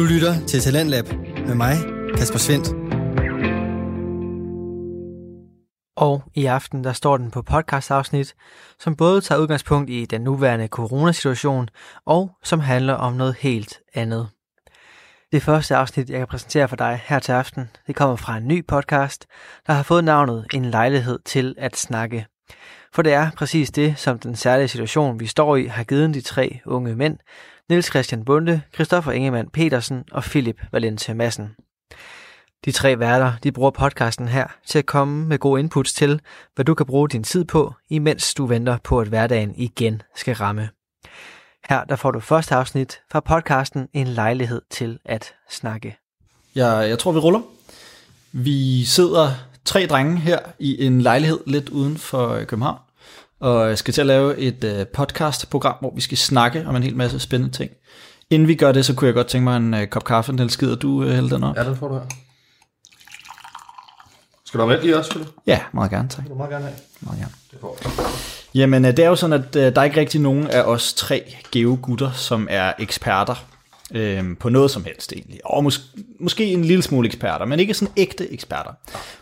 Du lytter til Talentlab med mig, Kasper Svendt. Og i aften der står den på podcastafsnit, som både tager udgangspunkt i den nuværende coronasituation, og som handler om noget helt andet. Det første afsnit, jeg kan præsentere for dig her til aften, det kommer fra en ny podcast, der har fået navnet En lejlighed til at snakke. For det er præcis det, som den særlige situation, vi står i, har givet de tre unge mænd, Niels Christian Bunde, Christoffer Ingemann Petersen og Philip Valente Madsen. De tre værter de bruger podcasten her til at komme med gode inputs til, hvad du kan bruge din tid på, imens du venter på, at hverdagen igen skal ramme. Her der får du første afsnit fra podcasten En lejlighed til at snakke. Jeg, jeg tror, vi ruller. Vi sidder tre drenge her i en lejlighed lidt uden for øh, København, og skal til at lave et uh, podcast-program, hvor vi skal snakke om en hel masse spændende ting. Inden vi gør det, så kunne jeg godt tænke mig en uh, kop kaffe. Niels, gider du uh, hælde den op? Ja, den får du her. Skal du have mælk i også, Philip? Ja, meget gerne, tak. Det vil du meget gerne have. Meget gerne. Det får du. Jamen, øh, det er jo sådan, at øh, der er ikke rigtig nogen af os tre geogutter, som er eksperter øh, på noget som helst egentlig. Og mås- måske en lille smule eksperter, men ikke sådan ægte eksperter.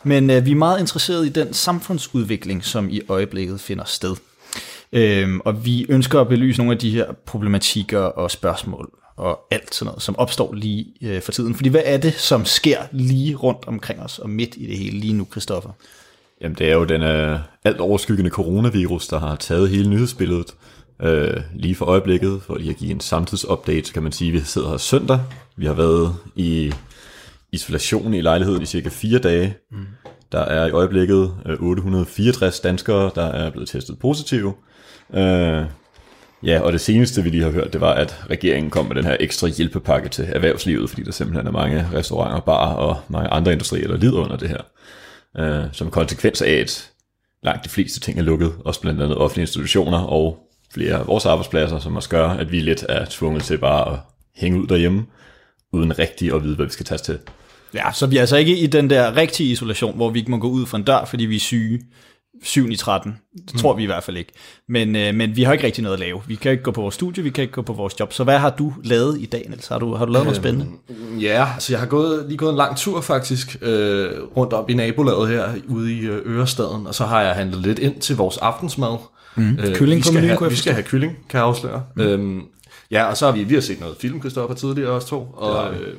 Men øh, vi er meget interesserede i den samfundsudvikling, som i øjeblikket finder sted. Øh, og vi ønsker at belyse nogle af de her problematikker og spørgsmål og alt sådan noget, som opstår lige øh, for tiden. Fordi hvad er det, som sker lige rundt omkring os og midt i det hele lige nu, Christoffer? Jamen, det er jo den øh, alt overskyggende coronavirus, der har taget hele nyhedsbilledet uh, lige for øjeblikket. For lige at give en samtidsupdate, så kan man sige, at vi sidder her søndag. Vi har været i isolation i lejligheden i cirka fire dage. Mm. Der er i øjeblikket uh, 864 danskere, der er blevet testet positive. Uh, ja, og det seneste, vi lige har hørt, det var, at regeringen kom med den her ekstra hjælpepakke til erhvervslivet, fordi der simpelthen er mange restauranter, bar og mange andre industrier, der lider under det her øh, som konsekvens af, at langt de fleste ting er lukket, også blandt andet offentlige institutioner og flere af vores arbejdspladser, som også gør, at vi lidt er tvunget til bare at hænge ud derhjemme, uden rigtig at vide, hvad vi skal tage til. Ja, så vi er altså ikke i den der rigtige isolation, hvor vi ikke må gå ud fra en dør, fordi vi er syge. 7 i 13. Det tror vi i hvert fald ikke. Men, øh, men vi har ikke rigtig noget at lave. Vi kan ikke gå på vores studie, vi kan ikke gå på vores job. Så hvad har du lavet i dag, Niels? Har du, har du lavet noget spændende? Ja, altså jeg har gået, lige gået en lang tur faktisk, øh, rundt op i nabolaget her ude i øh, Ørestaden, og så har jeg handlet lidt ind til vores aftensmad. Mm. Øh, Kylling vi på skal, menuen, have, vi skal have kylling, kan jeg afsløre. Mm. Øhm, ja, og så har vi, vi har set noget film, Christoffer, tidligere også to. Og, øh,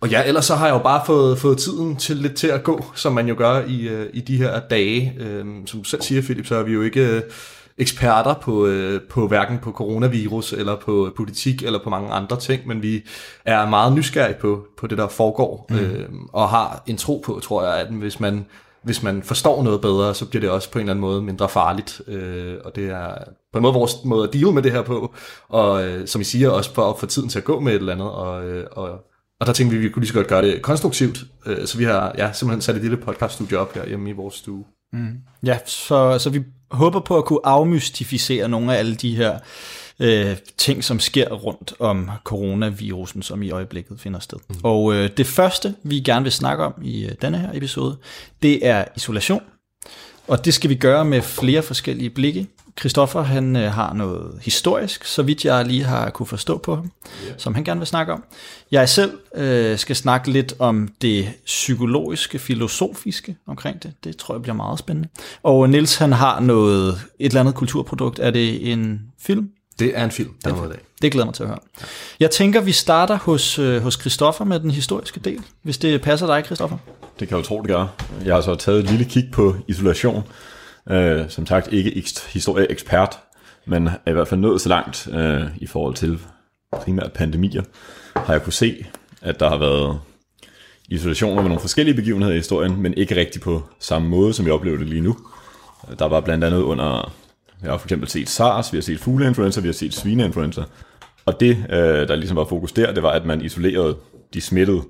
og ja, ellers så har jeg jo bare fået, fået tiden til lidt til at gå, som man jo gør i, øh, i de her dage. Øhm, som du selv siger, Philip, så er vi jo ikke øh, eksperter på, øh, på hverken på coronavirus, eller på politik, eller på mange andre ting, men vi er meget nysgerrige på, på det, der foregår, mm. øhm, og har en tro på, tror jeg, at hvis man hvis man forstår noget bedre, så bliver det også på en eller anden måde mindre farligt. Øh, og det er på en måde vores måde at deal med det her på. Og øh, som I siger, også for at få tiden til at gå med et eller andet. Og, øh, og, og der tænkte vi, at vi kunne lige så godt gøre det konstruktivt. Øh, så vi har ja, simpelthen sat et lille podcaststudie op her hjemme i vores stue. Mm. Ja, så, så vi håber på at kunne afmystificere nogle af alle de her øh, ting, som sker rundt om coronavirusen, som i øjeblikket finder sted. Mm. Og øh, det første, vi gerne vil snakke om i øh, denne her episode, det er isolation. Og det skal vi gøre med flere forskellige blikke. Christoffer, han øh, har noget historisk, så vidt jeg lige har kunne forstå på ham, yeah. som han gerne vil snakke om. Jeg selv øh, skal snakke lidt om det psykologiske, filosofiske omkring det. Det tror jeg bliver meget spændende. Og Nils han har noget, et eller andet kulturprodukt. Er det en film? Det er en film, der er noget af. Det glæder mig til at høre. Jeg tænker, vi starter hos, øh, hos Christoffer med den historiske del, hvis det passer dig, Christoffer. Det kan jeg jo tro, det gør. Jeg har så taget et lille kig på isolation. Øh, som sagt, ikke historieekspert, men er i hvert fald nået så langt øh, i forhold til primært pandemier, har jeg kunne se, at der har været isolationer med nogle forskellige begivenheder i historien, men ikke rigtig på samme måde, som vi oplever det lige nu. Der var blandt andet under, jeg har for eksempel set SARS, vi har set fugleinfluenza, vi har set svineinfluenza, og det, øh, der ligesom var fokus der, det var, at man isolerede de smittede,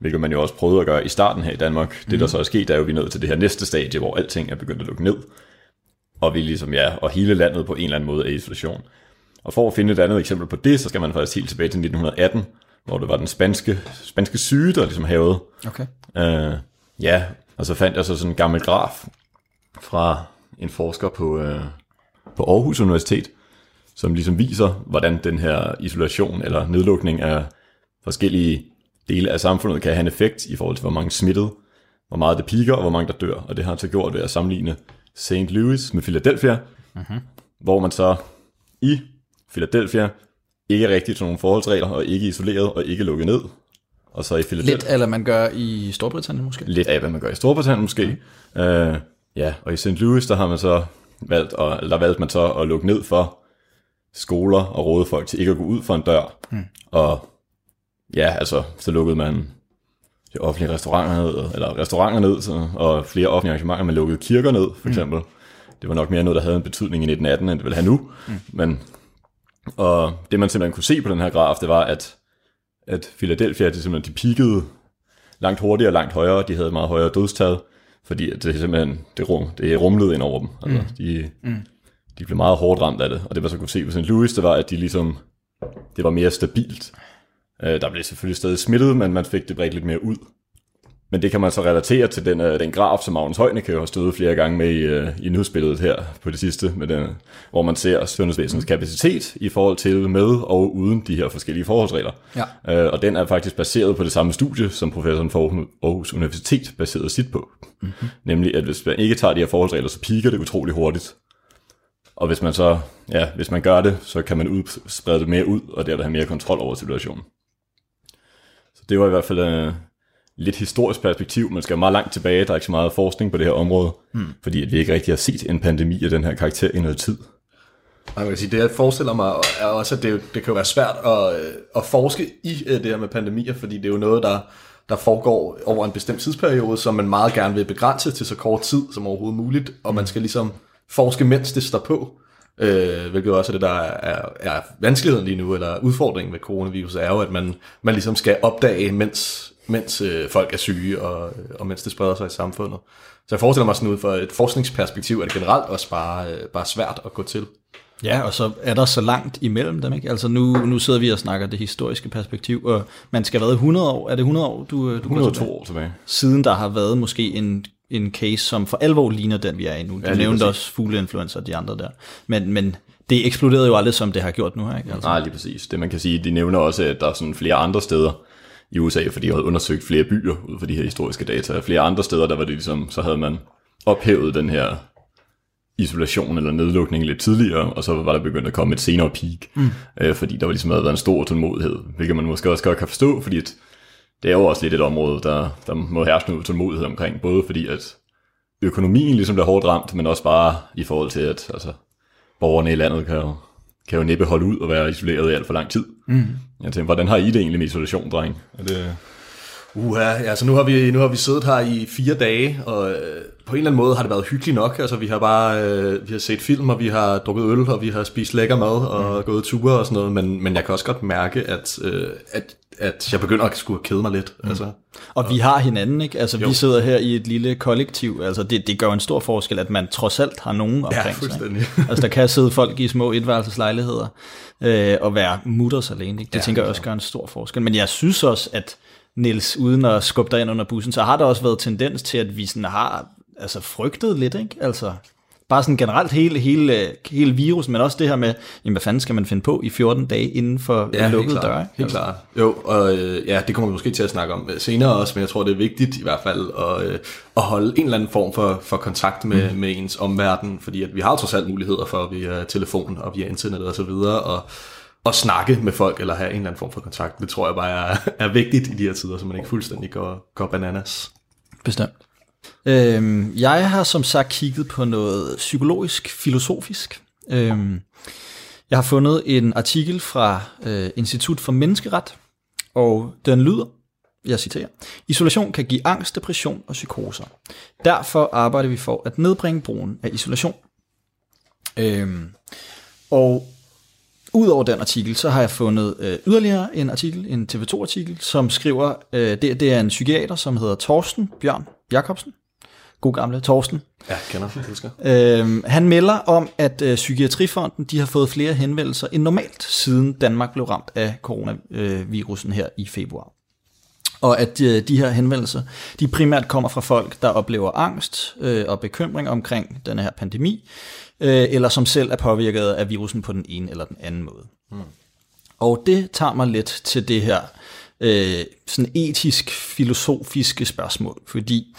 hvilket man jo også prøvede at gøre i starten her i Danmark. Mm. Det, der så er sket, er jo, at vi er nået til det her næste stadie, hvor alting er begyndt at lukke ned. Og vi ligesom, ja, og hele landet på en eller anden måde er i isolation. Og for at finde et andet eksempel på det, så skal man faktisk helt tilbage til 1918, hvor det var den spanske, spanske syge, der ligesom havede. Okay. Øh, ja, og så fandt jeg så sådan en gammel graf fra en forsker på, øh, på Aarhus Universitet, som ligesom viser, hvordan den her isolation eller nedlukning af forskellige dele af samfundet kan have en effekt i forhold til, hvor mange smittede, hvor meget det piker, og hvor mange der dør. Og det har han så gjort ved at sammenligne St. Louis med Philadelphia, mm-hmm. hvor man så i Philadelphia ikke rigtig til nogle forholdsregler, og ikke isoleret, og ikke lukket ned. Og så i Philadelphia... Lidt eller man gør i Storbritannien måske. Lidt af, hvad man gør i Storbritannien måske. Mm. Øh, ja, og i St. Louis, der har man så valgt, og, der valgte man så at lukke ned for skoler og råde folk til ikke at gå ud for en dør. Mm. Og ja, altså, så lukkede man de offentlige restauranter ned, eller restauranter ned, så, og flere offentlige arrangementer, man lukkede kirker ned, for eksempel. Mm. Det var nok mere noget, der havde en betydning i 1918, end det ville have nu. Mm. Men, og det man simpelthen kunne se på den her graf, det var, at, at Philadelphia, det simpelthen, de peakede langt hurtigere og langt højere. De havde et meget højere dødstal, fordi det simpelthen, det, rum, det rumlede ind over dem. Altså, mm. De, mm. de blev meget hårdt ramt af det. Og det man så kunne se på St. Louis, det var, at de ligesom, det var mere stabilt. Øh, der blev selvfølgelig stadig smittet, men man fik det bredt lidt mere ud. Men det kan man så relatere til den, uh, den graf, som Magnus Højne har stået flere gange med i, uh, i nyhedsbilledet her på det sidste, med den, hvor man ser sundhedsvæsenets kapacitet i forhold til med og uden de her forskellige forholdsregler. Ja. Uh, og den er faktisk baseret på det samme studie, som professoren for Aarhus Universitet baserede sit på. Mm-hmm. Nemlig, at hvis man ikke tager de her forholdsregler, så piker det utrolig hurtigt. Og hvis man så, ja, hvis man gør det, så kan man ud, sprede det mere ud, og derved have mere kontrol over situationen. Det var i hvert fald uh, lidt historisk perspektiv. Man skal meget langt tilbage. Der er ikke så meget forskning på det her område, hmm. fordi at vi ikke rigtig har set en pandemi af den her karakter i noget tid. Jeg kan sige, det jeg forestiller mig er også, at det, det kan være svært at, øh, at forske i øh, det her med pandemier, fordi det er jo noget, der, der foregår over en bestemt tidsperiode, som man meget gerne vil begrænse til så kort tid som overhovedet muligt, og man skal ligesom forske, mens det står på. Øh, hvilket også er det, der er, er vanskeligheden lige nu, eller udfordringen med coronavirus, er jo, at man, man ligesom skal opdage, mens, mens øh, folk er syge, og, og mens det spreder sig i samfundet. Så jeg forestiller mig sådan ud fra et forskningsperspektiv, at det generelt også bare, øh, bare svært at gå til. Ja, og så er der så langt imellem dem, ikke? Altså nu, nu sidder vi og snakker det historiske perspektiv, og man skal have været 100 år, er det 100 år, du, du 102 år tilbage. Siden der har været måske en, en case, som for alvor ligner den, vi er i nu. Du ja, nævnte også fugleinfluenza og de andre der. Men, men det eksploderede jo aldrig, som det har gjort nu her, ikke? Altså. Nej, lige præcis. Det man kan sige, de nævner også, at der er sådan flere andre steder, i USA, fordi de havde undersøgt flere byer ud fra de her historiske data. Flere andre steder, der var det ligesom, så havde man ophævet den her isolation eller nedlukning lidt tidligere, og så var der begyndt at komme et senere peak, mm. øh, fordi der var ligesom havde været en stor tålmodighed, hvilket man måske også godt kan forstå, fordi at det er jo også lidt et område, der, der må herske noget tålmodighed omkring, både fordi at økonomien ligesom bliver hårdt ramt, men også bare i forhold til, at altså, borgerne i landet kan jo, kan jo næppe holde ud og være isoleret i alt for lang tid. Mm. Jeg tænker, hvordan har I det egentlig med isolation, dreng? Er det... Uha, ja, så nu har, vi, nu har vi siddet her i fire dage, og øh, på en eller anden måde har det været hyggeligt nok. Altså, vi har bare øh, vi har set film, og vi har drukket øl, og vi har spist lækker mad, og mm. gået ture og sådan noget. Men, men jeg kan også godt mærke, at, øh, at, at jeg begynder at skulle kede mig lidt. Mm. Altså, og, og vi har hinanden, ikke? Altså, jo. vi sidder her i et lille kollektiv. Altså, det, det gør en stor forskel, at man trods alt har nogen omkring ja, sig. Ikke? altså, der kan sidde folk i små etværelseslejligheder øh, og være mutters alene. Ikke? Det ja, tænker jeg også gør en stor forskel. Men jeg synes også, at Nils, uden at skubbe dig ind under bussen, så har der også været tendens til, at vi sådan har altså, frygtet lidt, ikke? Altså, bare sådan generelt hele, hele, hele virus, men også det her med, jamen, hvad fanden skal man finde på i 14 dage inden for ja, lukkede døre? Helt altså. klart. Jo, og øh, ja, det kommer vi måske til at snakke om senere også, men jeg tror, det er vigtigt i hvert fald at, øh, at holde en eller anden form for, for kontakt med, mm. med ens omverden, fordi at vi har trods alt muligheder for via telefon og via internet og så videre, og at snakke med folk, eller have en eller anden form for kontakt. Det tror jeg bare er, er vigtigt i de her tider, så man ikke fuldstændig går, går bananas. Bestemt. Øhm, jeg har som sagt kigget på noget psykologisk, filosofisk. Øhm, jeg har fundet en artikel fra øh, Institut for Menneskeret, og den lyder, jeg citerer, Isolation kan give angst, depression og psykoser. Derfor arbejder vi for at nedbringe brugen af isolation. Øhm, og Udover den artikel, så har jeg fundet øh, yderligere en artikel, en TV2-artikel, som skriver, øh, det, det er en psykiater, som hedder Torsten Bjørn Jacobsen. God gamle Torsten. Ja, kender, elsker. Øh, han melder om, at øh, Psykiatrifonden de har fået flere henvendelser end normalt, siden Danmark blev ramt af coronavirusen her i februar. Og at de, øh, de her henvendelser, de primært kommer fra folk, der oplever angst øh, og bekymring omkring den her pandemi, øh, eller som selv er påvirket af virusen på den ene eller den anden måde. Mm. Og det tager mig lidt til det her øh, sådan etisk, filosofiske spørgsmål, fordi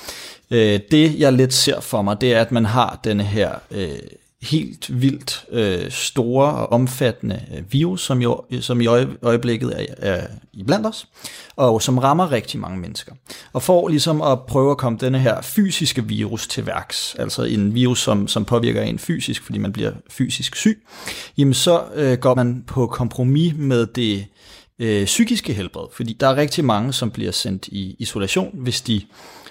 øh, det, jeg lidt ser for mig, det er, at man har denne her øh, helt vildt øh, store og omfattende øh, virus, som, jo, som i øjeblikket er, er i blandt os, og som rammer rigtig mange mennesker. Og for ligesom at prøve at komme denne her fysiske virus til værks, altså en virus, som, som påvirker en fysisk, fordi man bliver fysisk syg, jamen så øh, går man på kompromis med det øh, psykiske helbred, fordi der er rigtig mange, som bliver sendt i isolation, hvis de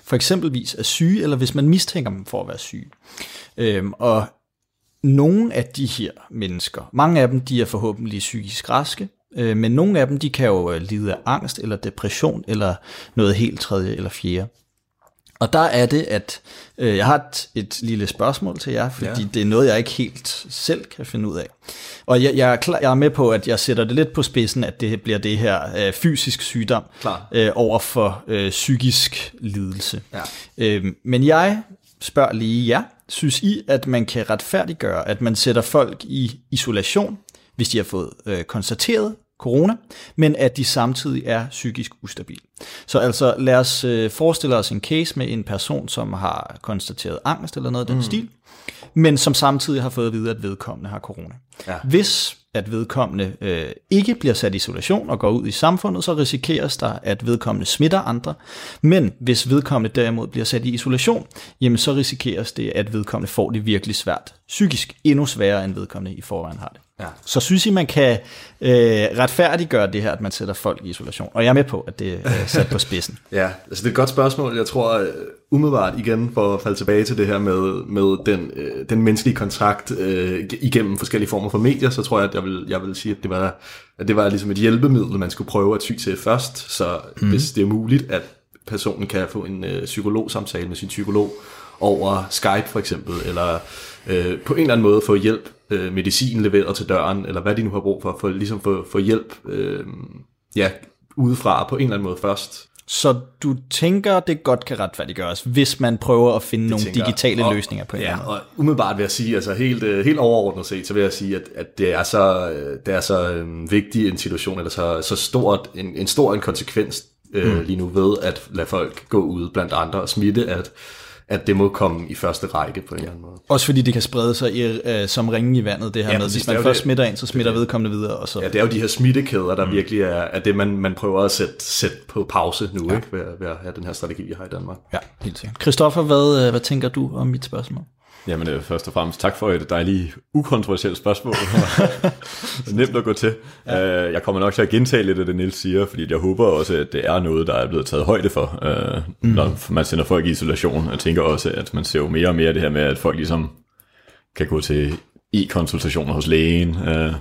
for eksempelvis er syge, eller hvis man mistænker dem for at være syge. Øhm, og nogle af de her mennesker, mange af dem, de er forhåbentlig psykisk raske, øh, men nogle af dem, de kan jo øh, lide af angst eller depression eller noget helt tredje eller fjerde. Og der er det, at øh, jeg har et, et lille spørgsmål til jer, fordi ja. det er noget, jeg ikke helt selv kan finde ud af. Og jeg, jeg, er klar, jeg er med på, at jeg sætter det lidt på spidsen, at det bliver det her øh, fysisk sygdom øh, over for øh, psykisk lidelse. Ja. Øh, men jeg spørger lige jer, synes I, at man kan retfærdiggøre, at man sætter folk i isolation, hvis de har fået øh, konstateret corona, men at de samtidig er psykisk ustabile. Så altså lad os øh, forestille os en case med en person, som har konstateret angst eller noget af den mm. stil, men som samtidig har fået at vide, at vedkommende har corona. Ja. Hvis at vedkommende øh, ikke bliver sat i isolation og går ud i samfundet, så risikeres der, at vedkommende smitter andre. Men hvis vedkommende derimod bliver sat i isolation, jamen så risikeres det, at vedkommende får det virkelig svært psykisk. Endnu sværere, end vedkommende i forvejen har det. Ja. Så synes I, man kan øh, retfærdiggøre det her, at man sætter folk i isolation? Og jeg er med på, at det er sat på spidsen. ja, altså det er et godt spørgsmål. Jeg tror uh, umiddelbart igen, for at falde tilbage til det her med, med den, uh, den menneskelige kontrakt uh, igennem forskellige former for medier, så tror jeg, at jeg vil, jeg vil sige, at det var, at det var ligesom et hjælpemiddel, man skulle prøve at ty til først. Så mm. hvis det er muligt, at personen kan få en uh, psykologsamtale med sin psykolog over Skype for eksempel, eller uh, på en eller anden måde få hjælp øh, medicin leveret til døren, eller hvad de nu har brug for, for ligesom få, få hjælp øh, ja, udefra på en eller anden måde først. Så du tænker, det godt kan retfærdiggøres, hvis man prøver at finde det nogle tænker, digitale og, løsninger på en ja, og umiddelbart vil jeg sige, altså helt, øh, helt overordnet set, så vil jeg sige, at, at det er så, øh, det er så øh, vigtig en situation, eller så, så stort, en, en stor en konsekvens øh, mm. lige nu ved at lade folk gå ud blandt andre og smitte, at at det må komme i første række på en eller anden måde. Også fordi det kan sprede sig i, øh, som ringen i vandet, det her ja, med, hvis man først det, smitter ind, så smitter det, vedkommende videre. Og så. Ja, det er jo de her smittekæder, der mm. virkelig er, er det, man, man prøver at sætte, sætte på pause nu, ja. ikke, ved, ved at have den her strategi, vi har i Danmark. Ja, helt sikkert. Christoffer, hvad, øh, hvad tænker du om mit spørgsmål? Jamen øh, først og fremmest tak for et dejligt ukontroversielt spørgsmål. Nemt at gå til. Ja. Uh, jeg kommer nok til at gentage lidt af det, Niels siger, fordi jeg håber også, at det er noget, der er blevet taget højde for, uh, mm. når man sender folk i isolation. Jeg tænker også, at man ser jo mere og mere det her med, at folk ligesom kan gå til e-konsultationer hos lægen. Uh,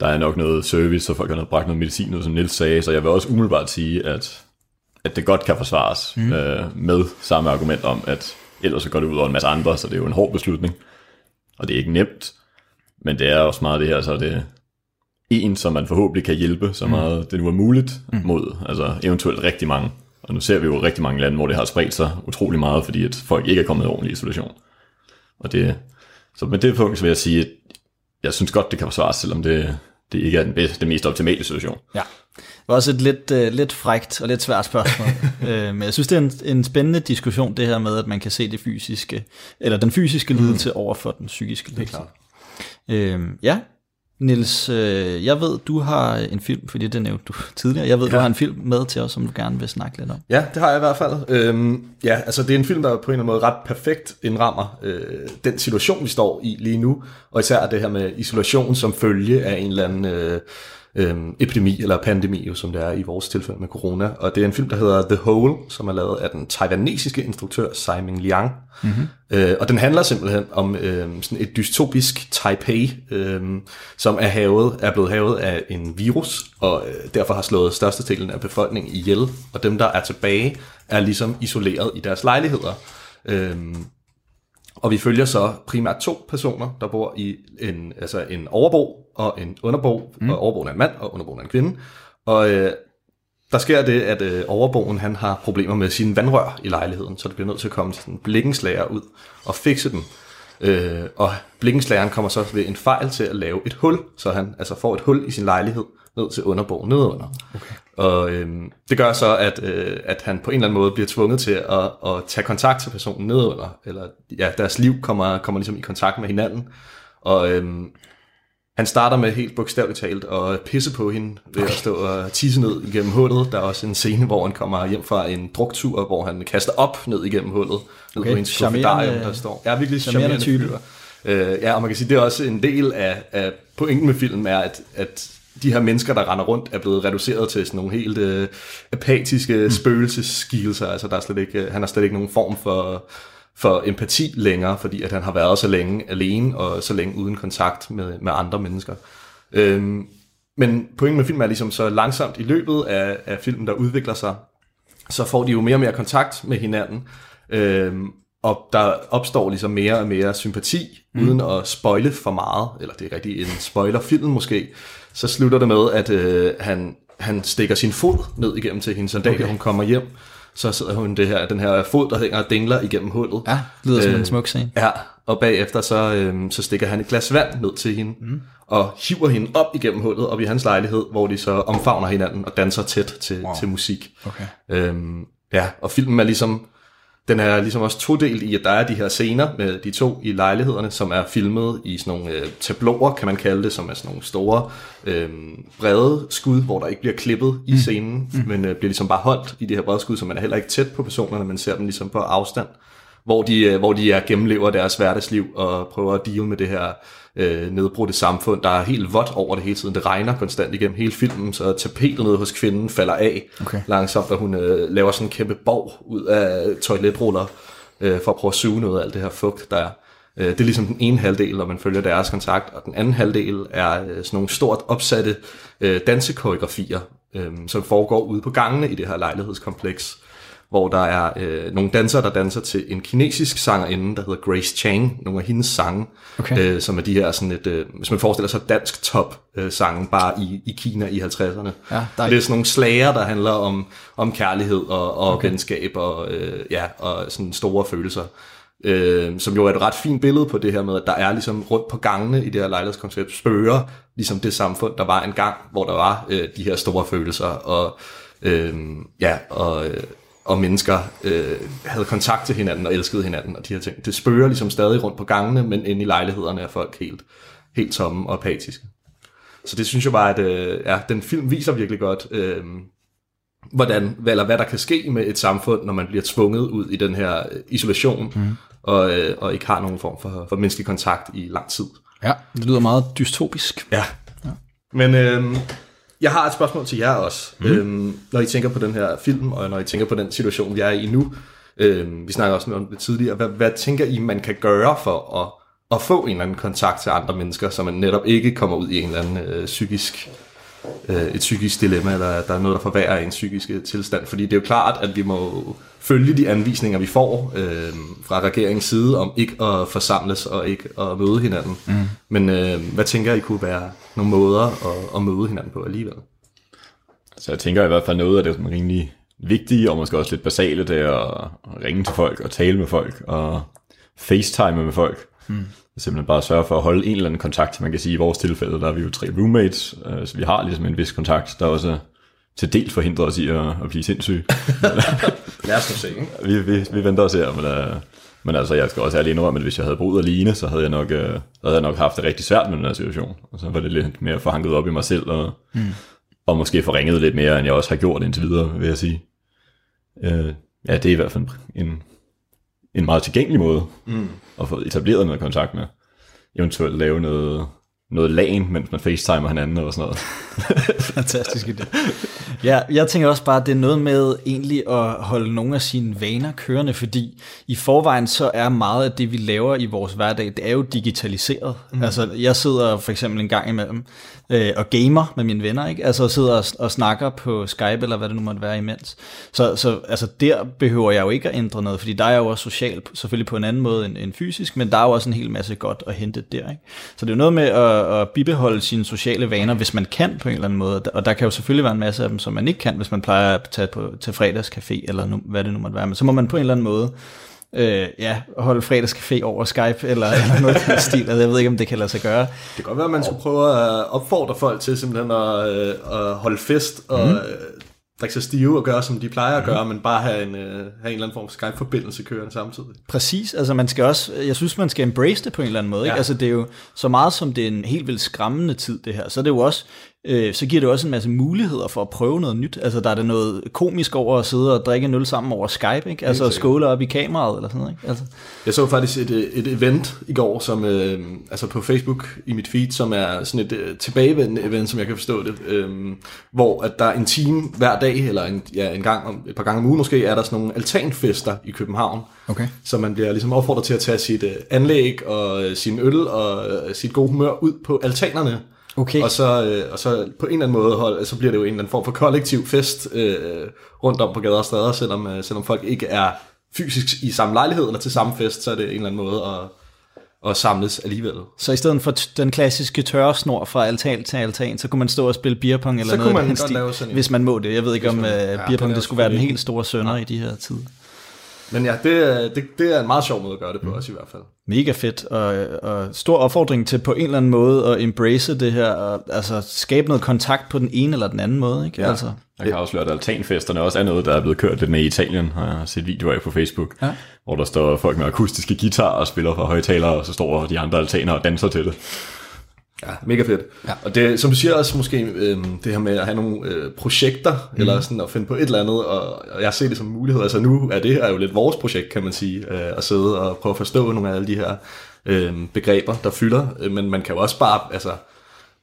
der er nok noget service, så folk har bragt noget medicin, noget, som Niels sagde, så jeg vil også umiddelbart sige, at, at det godt kan forsvares mm. uh, med samme argument om, at ellers så går det ud over en masse andre, så det er jo en hård beslutning. Og det er ikke nemt, men det er også meget det her, så det er en, som man forhåbentlig kan hjælpe så mm. meget mm. det nu er muligt mm. mod, altså eventuelt rigtig mange. Og nu ser vi jo rigtig mange lande, hvor det har spredt sig utrolig meget, fordi at folk ikke er kommet i ordentlig isolation. Og det, så med det punkt så vil jeg sige, at jeg synes godt, det kan forsvares, selvom det, det ikke er den bedste, den mest optimale situation. Ja. Det var også et lidt, uh, lidt frægt og lidt svært spørgsmål. uh, men jeg synes, det er en, en spændende diskussion, det her med, at man kan se det fysiske, eller den fysiske lidelse mm. over for den psykiske lidelse. Det er klart. Uh, ja, Nils, øh, jeg ved, du har en film, fordi det nævnte du tidligere. Jeg ved, ja. du har en film med til os, som du gerne vil snakke lidt om. Ja, det har jeg i hvert fald. Øhm, ja, altså det er en film, der på en eller anden måde ret perfekt indrammer øh, den situation, vi står i lige nu. Og især det her med isolation som følge af en eller anden... Øh, øhm, epidemi eller pandemi, jo, som det er i vores tilfælde med corona. Og det er en film, der hedder The Hole, som er lavet af den taiwanesiske instruktør Simon Liang. Mm-hmm. Øh, og den handler simpelthen om øh, sådan et dystopisk Taipei, øh, som er, havet, er blevet havet af en virus, og øh, derfor har slået størstedelen af befolkningen ihjel. Og dem, der er tilbage, er ligesom isoleret i deres lejligheder. Øh, og vi følger så primært to personer, der bor i en, altså en overbo og en underbo. Mm. Og overboen er en mand, og underboen er en kvinde. Og øh, der sker det, at øh, overboen han har problemer med sine vandrør i lejligheden, så det bliver nødt til at komme sådan en blikkenslager ud og fikse dem. Øh, og blikkenslageren kommer så ved en fejl til at lave et hul, så han altså får et hul i sin lejlighed, ned til underborg nedenunder. Okay. Og øhm, det gør så, at, øh, at han på en eller anden måde bliver tvunget til at, at tage kontakt til personen nedenunder, eller ja, deres liv kommer, kommer ligesom i kontakt med hinanden. Og øhm, han starter med helt bogstaveligt talt at pisse på hende ved at stå og tisse ned igennem hullet. Der er også en scene, hvor han kommer hjem fra en druktur, hvor han kaster op ned igennem hullet. Ned Okay, på en charmerende- der står. Ja, virkelig charmerende charmerende type. type. Øh, ja, og man kan sige, det er også en del af, af pointen med filmen, er, at, at de her mennesker, der render rundt, er blevet reduceret til sådan nogle helt øh, apatiske mm. spøgelsesskikkelser. Altså, der er slet ikke, han har slet ikke nogen form for, for empati længere, fordi at han har været så længe alene, og så længe uden kontakt med, med andre mennesker. Øhm, men pointen med filmen er ligesom så langsomt i løbet af, af filmen, der udvikler sig, så får de jo mere og mere kontakt med hinanden, øhm, og der opstår ligesom mere og mere sympati, mm. uden at spoile for meget, eller det er rigtig en spoilerfilm måske, så slutter det med, at øh, han, han stikker sin fod ned igennem til hendes sandal, okay. hun kommer hjem, så sidder hun det her, den her fod, der hænger og dingler igennem hullet. Ja, lyder som Øh, en smuk scene. Ja, og bagefter så, øhm, så stikker han et glas vand ned til hende, mm. og hiver hende op igennem hullet, op i hans lejlighed, hvor de så omfavner hinanden og danser tæt til, wow. til musik. Okay. Øhm, ja, og filmen er ligesom, den er ligesom også todelt i, at der er de her scener med de to i lejlighederne, som er filmet i sådan nogle øh, tabloer, kan man kalde det, som er sådan nogle store, øh, brede skud, hvor der ikke bliver klippet i scenen, mm. men øh, bliver ligesom bare holdt i de her brede skud, så man er heller ikke tæt på personerne, man ser dem ligesom på afstand hvor de, øh, hvor de er gennemlever deres hverdagsliv og prøver at deal med det her øh, nedbrudte samfund, der er helt vådt over det hele tiden. Det regner konstant igennem hele filmen, så tapetet nede hos kvinden falder af Okay. langsomt, og hun øh, laver sådan en kæmpe borg ud af toiletruller øh, for at prøve at suge noget af alt det her fugt, der er. Øh, det er ligesom den ene halvdel, når man følger deres kontakt, og den anden halvdel er øh, sådan nogle stort opsatte øh, dansekoreografier, øh, som foregår ude på gangene i det her lejlighedskompleks hvor der er øh, nogle dansere, der danser til en kinesisk sangerinde, der hedder Grace Chang, nogle af hendes sange, Okay. øh, som er de her, sådan et, øh, hvis man forestiller sig dansk top øh, sange, bare i, i Kina i 50'erne. Ja, det dejligt. er sådan nogle slager, der handler om, om kærlighed og, og okay. venskab og, øh, ja, og sådan store følelser. Øh, som jo er et ret fint billede på det her med, at der er ligesom rundt på gangene i det her lejlighedskoncept spørger ligesom det samfund, der var engang, hvor der var øh, de her store følelser og øh, ja, og, øh, og mennesker øh, havde kontakt til hinanden og elskede hinanden og de her ting. Det spørger ligesom stadig rundt på gangene, men inde i lejlighederne er folk helt, helt tomme og apatiske. Så det synes jeg bare, at øh, ja, den film viser virkelig godt, øh, hvordan, hvad, eller hvad der kan ske med et samfund, når man bliver tvunget ud i den her øh, isolation, mm. og, øh, og ikke har nogen form for, for menneskelig kontakt i lang tid. Ja, det lyder meget dystopisk. Ja. ja. Men øh, jeg har et spørgsmål til jer også. Mm. Øhm, når I tænker på den her film, og når I tænker på den situation, vi er i nu. Øh, vi snakker også om det tidligere. Hvad, hvad tænker I, man kan gøre for at, at få en eller anden kontakt til andre mennesker, så man netop ikke kommer ud i en eller anden øh, psykisk øh, et psykisk dilemma, eller at der er noget, der forværrer en psykiske tilstand. Fordi det er jo klart, at vi må følge de anvisninger, vi får øh, fra regeringens side, om ikke at forsamles og ikke at møde hinanden. Mm. Men øh, hvad tænker I kunne være nogle måder at, at møde hinanden på alligevel? Så jeg tænker i hvert fald noget af det sådan rimelig vigtige, og måske også lidt basale, det er at ringe til folk og tale med folk og facetime med folk. Mm. Simpelthen bare sørge for at holde en eller anden kontakt. Man kan sige, at i vores tilfælde, der er vi jo tre roommates, øh, så vi har ligesom en vis kontakt, der også til dels forhindrer os i at, at blive sindssyge. Lad os nu se, ikke? vi, vi, vi venter og ser, men, uh, men altså, jeg skal også ærlig indrømme, at hvis jeg havde boet alene, så havde jeg nok, så havde jeg nok haft det rigtig svært med den her situation. Og så var det lidt mere forhanket op i mig selv, og, mm. og måske forringet lidt mere, end jeg også har gjort indtil videre, vil jeg sige. Uh, ja, det er i hvert fald en, en meget tilgængelig måde mm. at få etableret noget kontakt med. Eventuelt lave noget, noget lagen, mens man facetimer hinanden og sådan noget. Fantastisk idé. Ja, jeg tænker også bare, at det er noget med egentlig at holde nogle af sine vaner kørende, fordi i forvejen så er meget af det, vi laver i vores hverdag, det er jo digitaliseret. Mm. Altså, jeg sidder for eksempel en gang imellem øh, og gamer med mine venner, ikke? Altså sidder og, og snakker på Skype, eller hvad det nu måtte være imens. Så, så altså, der behøver jeg jo ikke at ændre noget, fordi der er jo også social, selvfølgelig på en anden måde end, end fysisk, men der er jo også en hel masse godt at hente der, ikke? Så det er jo noget med at, at bibeholde sine sociale vaner, hvis man kan på en eller anden måde, og der kan jo selvfølgelig være en masse af dem, som man ikke kan, hvis man plejer at tage på, til fredagscafé, eller nu, hvad det nu måtte være, men så må man på en eller anden måde øh, ja, holde fredagscafé over Skype, eller, eller noget den stil. Altså, jeg ved ikke, om det kan lade sig gøre. Det kan godt være, at man skulle prøve at opfordre folk til simpelthen at, øh, at holde fest og mm. Drikke sig stive og gøre, som de plejer at gøre, men bare have en, øh, have en eller anden form for Skype-forbindelse kørende samtidig. Præcis, altså man skal også, jeg synes man skal embrace det på en eller anden måde, ikke? Ja. altså det er jo så meget som det er en helt vildt skræmmende tid det her, så er det jo også, øh, så giver det også en masse muligheder for at prøve noget nyt, altså der er det noget komisk over at sidde og drikke en øl sammen over Skype, ikke? altså skåle op i kameraet eller sådan noget, ikke? altså, Jeg så faktisk et, et event i går, som øh, altså på Facebook i mit feed, som er sådan et øh, tilbagevendende event, som jeg kan forstå det, øh, hvor at der er en time hver dag, eller en, ja, en gang om, et par gange om ugen måske, er der sådan nogle altanfester i København. Okay. Så man bliver ligesom opfordret til at tage sit øh, anlæg og øh, sin øl og øh, sit gode humør ud på altanerne. Okay. Og så, øh, og så på en eller anden måde, hold, så bliver det jo en eller anden form for kollektiv fest øh, rundt om på gader og stræder, selvom, øh, selvom folk ikke er fysisk i samme lejlighed eller til samme fest, så er det en eller anden måde at, at samles alligevel. Så i stedet for den klassiske tørre snor fra altan til altan, så kunne man stå og spille beerpong eller Så noget kunne man godt stil, lave sådan en- hvis man må det. Jeg ved ikke, om man- uh, ja, beerpong det det skulle være den helt store sønder i de her tider. Men ja, det, er- det, det er en meget sjov måde at gøre det på, også i hvert fald. Mega fedt, og, og stor opfordring til på en eller anden måde at embrace det her, og altså skabe noget kontakt på den ene eller den anden måde, ikke? Ja. Altså, Jeg kan afsløre, at altanfesterne også er noget, der er blevet kørt lidt med i Italien, har jeg set videoer af på Facebook, Ja. hvor der står folk med akustiske guitarer og spiller fra højtalere, og så står de andre altaner og danser til det. Ja, mega fedt. Ja. Og det, som du siger også måske, øh, det her med at have nogle øh, projekter, mm. eller sådan at finde på et eller andet, og, og jeg ser det som en mulighed. Altså nu er det her jo lidt vores projekt, kan man sige, øh, at sidde og prøve at forstå nogle af alle de her øh, begreber, der fylder. Øh, Men man kan jo også bare altså,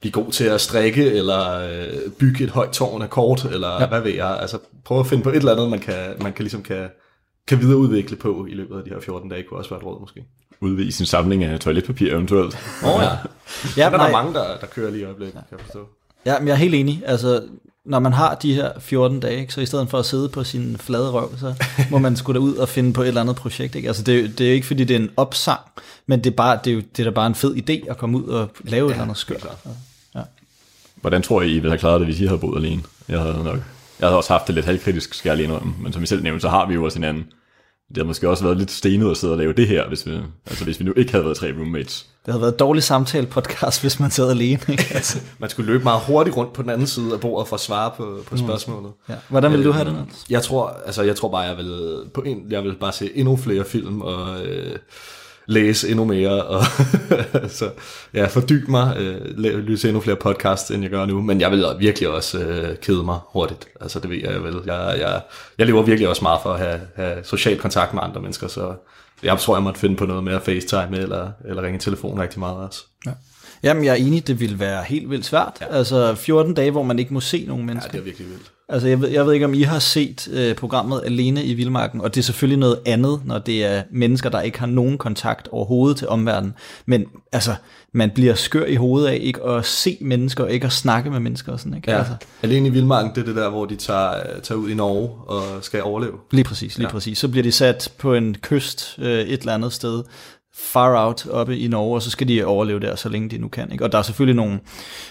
blive god til at strikke, eller øh, bygge et højt tårn af kort, eller ja. hvad ved jeg. Altså prøve at finde på et eller andet, man kan, man kan ligesom kan, kan videreudvikle på i løbet af de her 14 dage, kunne også være et råd måske. Udvide sin samling af toiletpapir eventuelt. Åh oh, ja. ja, Der er der mange, der, der kører lige i øjeblikket, kan jeg forstå. ja, men jeg er helt enig. Altså, når man har de her 14 dage, ikke, så i stedet for at sidde på sin flade røv, så må man skulle ud og finde på et eller andet projekt. Ikke? Altså, det, er jo- det er jo ikke, fordi det er en opsang, men det er, bare, det er, jo, det er da bare en fed idé at komme ud og lave ja, et eller andet skørt. Hvordan tror I, I ville have klaret det, hvis I havde boet alene? Jeg havde nok... Jeg havde også haft det lidt halvkritisk, skal jeg lige indrømme. Men som I selv nævnte, så har vi jo også hinanden. Det havde måske også været lidt stenet at sidde og lave det her, hvis vi, altså hvis vi nu ikke havde været tre roommates. Det havde været et dårligt samtale podcast, hvis man sad alene. Ikke? Altså, Man skulle løbe meget hurtigt rundt på den anden side af bordet for at svare på, på spørgsmålet. ja. Hvordan vil du have det, Niels? Jeg tror, altså jeg tror bare, jeg vil, på en, jeg vil bare se endnu flere film og øh, læse endnu mere og så ja, fordybe mig, øh, lytte endnu flere podcasts, end jeg gør nu. Men jeg vil virkelig også øh, kede mig hurtigt. Altså det ved jeg, jeg vil. Jeg, jeg, jeg lever virkelig også meget for at have, have social kontakt med andre mennesker, så jeg tror, jeg måtte finde på noget mere FaceTime eller, eller ringe i telefon rigtig meget også. Ja. Jamen, jeg er enig, det ville være helt vildt svært. Ja. Altså 14 dage, hvor man ikke må se nogen Ja, mennesker. det er virkelig vildt. Altså, jeg ved, jeg ved ikke, om I har set øh, programmet Alene i Vildmarken, og det er selvfølgelig noget andet, når det er mennesker, der ikke har nogen kontakt overhovedet til omverdenen. Men altså, man bliver skør i hovedet af ikke at se mennesker, og ikke at snakke med mennesker og sådan, ikke? Ja. Altså, Alene i Vildmarken, det er det der, hvor de tager, tager ud i Norge og skal overleve. lige præcis, lige ja. præcis. Så bliver de sat på en kyst øh, et eller andet sted, far out oppe i Norge, og så skal de overleve der, så længe de nu kan. Ikke? Og der er selvfølgelig nogle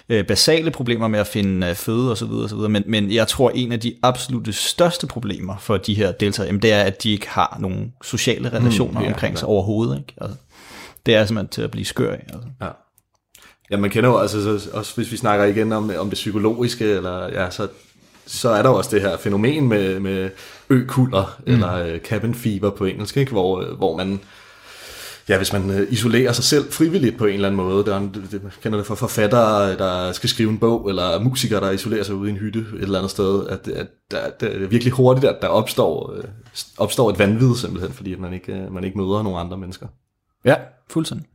øh, basale problemer med at finde øh, føde og så videre, og så videre men, men jeg tror, en af de absolute største problemer for de her deltagere, jamen, det er, at de ikke har nogen sociale relationer ja, mm, omkring ja. sig overhovedet. Ikke? Altså, det er simpelthen til at blive skør af. Altså. Ja. Ja, man kender jo, altså, så, også hvis vi snakker igen om, om det psykologiske, eller, ja, så, så er der også det her fænomen med, med økulder, mm. eller øh, cabin fever på engelsk, ikke? Hvor, øh, hvor man, ja, hvis man øh, isolerer sig selv frivilligt på en eller anden måde, der det, man kender det for forfattere, øh, der skal skrive en bog, eller musikere, der isolerer sig ude i en hytte et eller andet sted, at, at der, det er virkelig hurtigt, at der opstår, øh, opstår et vanvid simpelthen, fordi man ikke, øh, man ikke møder nogen andre mennesker. Ja, fuldstændig.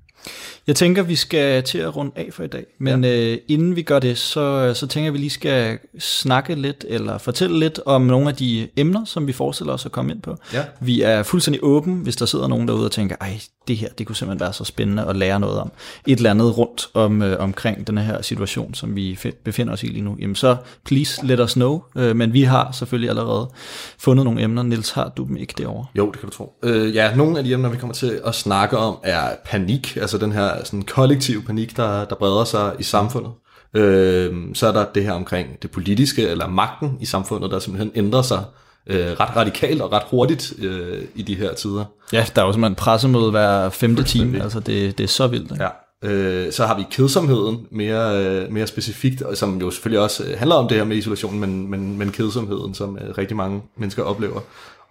Jeg tænker, vi skal til at runde af for i dag, men ja. øh, inden vi gør det, så, så tænker jeg, vi lige skal snakke lidt, eller fortælle lidt om nogle af de emner, som vi forestiller os at komme ind på. Ja. Vi er fuldstændig åben, hvis der sidder nogen derude og tænker, ej, det her, det kunne simpelthen være så spændende at lære noget om. Et eller andet rundt om, øh, omkring den her situation, som vi befinder os i lige nu. Jamen så, please let us know. Øh, men vi har selvfølgelig allerede fundet nogle emner. Nils, har du dem ikke derovre? Jo, det kan du tro. Øh, ja, nogle af de emner, vi kommer til at snakke om, er panik, altså den her sådan kollektiv panik, der, der breder sig i samfundet. Øh, så er der det her omkring det politiske, eller magten i samfundet, der simpelthen ændrer sig øh, ret radikalt og ret hurtigt øh, i de her tider. Ja, der er jo simpelthen pressemøde hver femte time, altså det, det er så vildt. Ikke? Ja. Øh, så har vi kedsomheden mere, øh, mere specifikt, og som jo selvfølgelig også øh, handler om det her med isolation, men, men, men kedsomheden, som øh, rigtig mange mennesker oplever.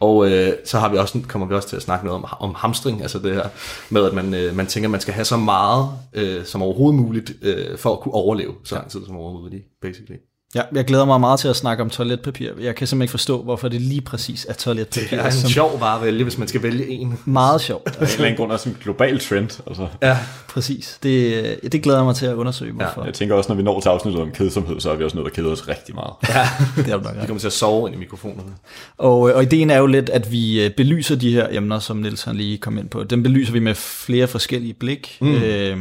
Og øh, så har vi også, kommer vi også til at snakke noget om, om hamstring, altså det her med, at man, øh, man tænker, at man skal have så meget øh, som overhovedet muligt, øh, for at kunne overleve så lang tid som overhovedet muligt, basically. Ja, jeg glæder mig meget til at snakke om toiletpapir. Jeg kan simpelthen ikke forstå, hvorfor det lige præcis er toiletpapir. Det er en som sjov vare at vælge, hvis man skal vælge en. meget sjovt. Det er en grund sådan en global trend. Altså. Ja, Præcis. Det, det glæder jeg mig til at undersøge, hvorfor. Jeg tænker også, når vi når til afsnittet om kedsomhed, så er vi også nødt til at kede os rigtig meget. Ja, det er nok vi kommer til at sove ind i mikrofonerne. Og, og ideen er jo lidt, at vi øh, belyser de her emner, som Niels han lige kom ind på. Dem belyser vi med flere forskellige blik. Mm. Øh,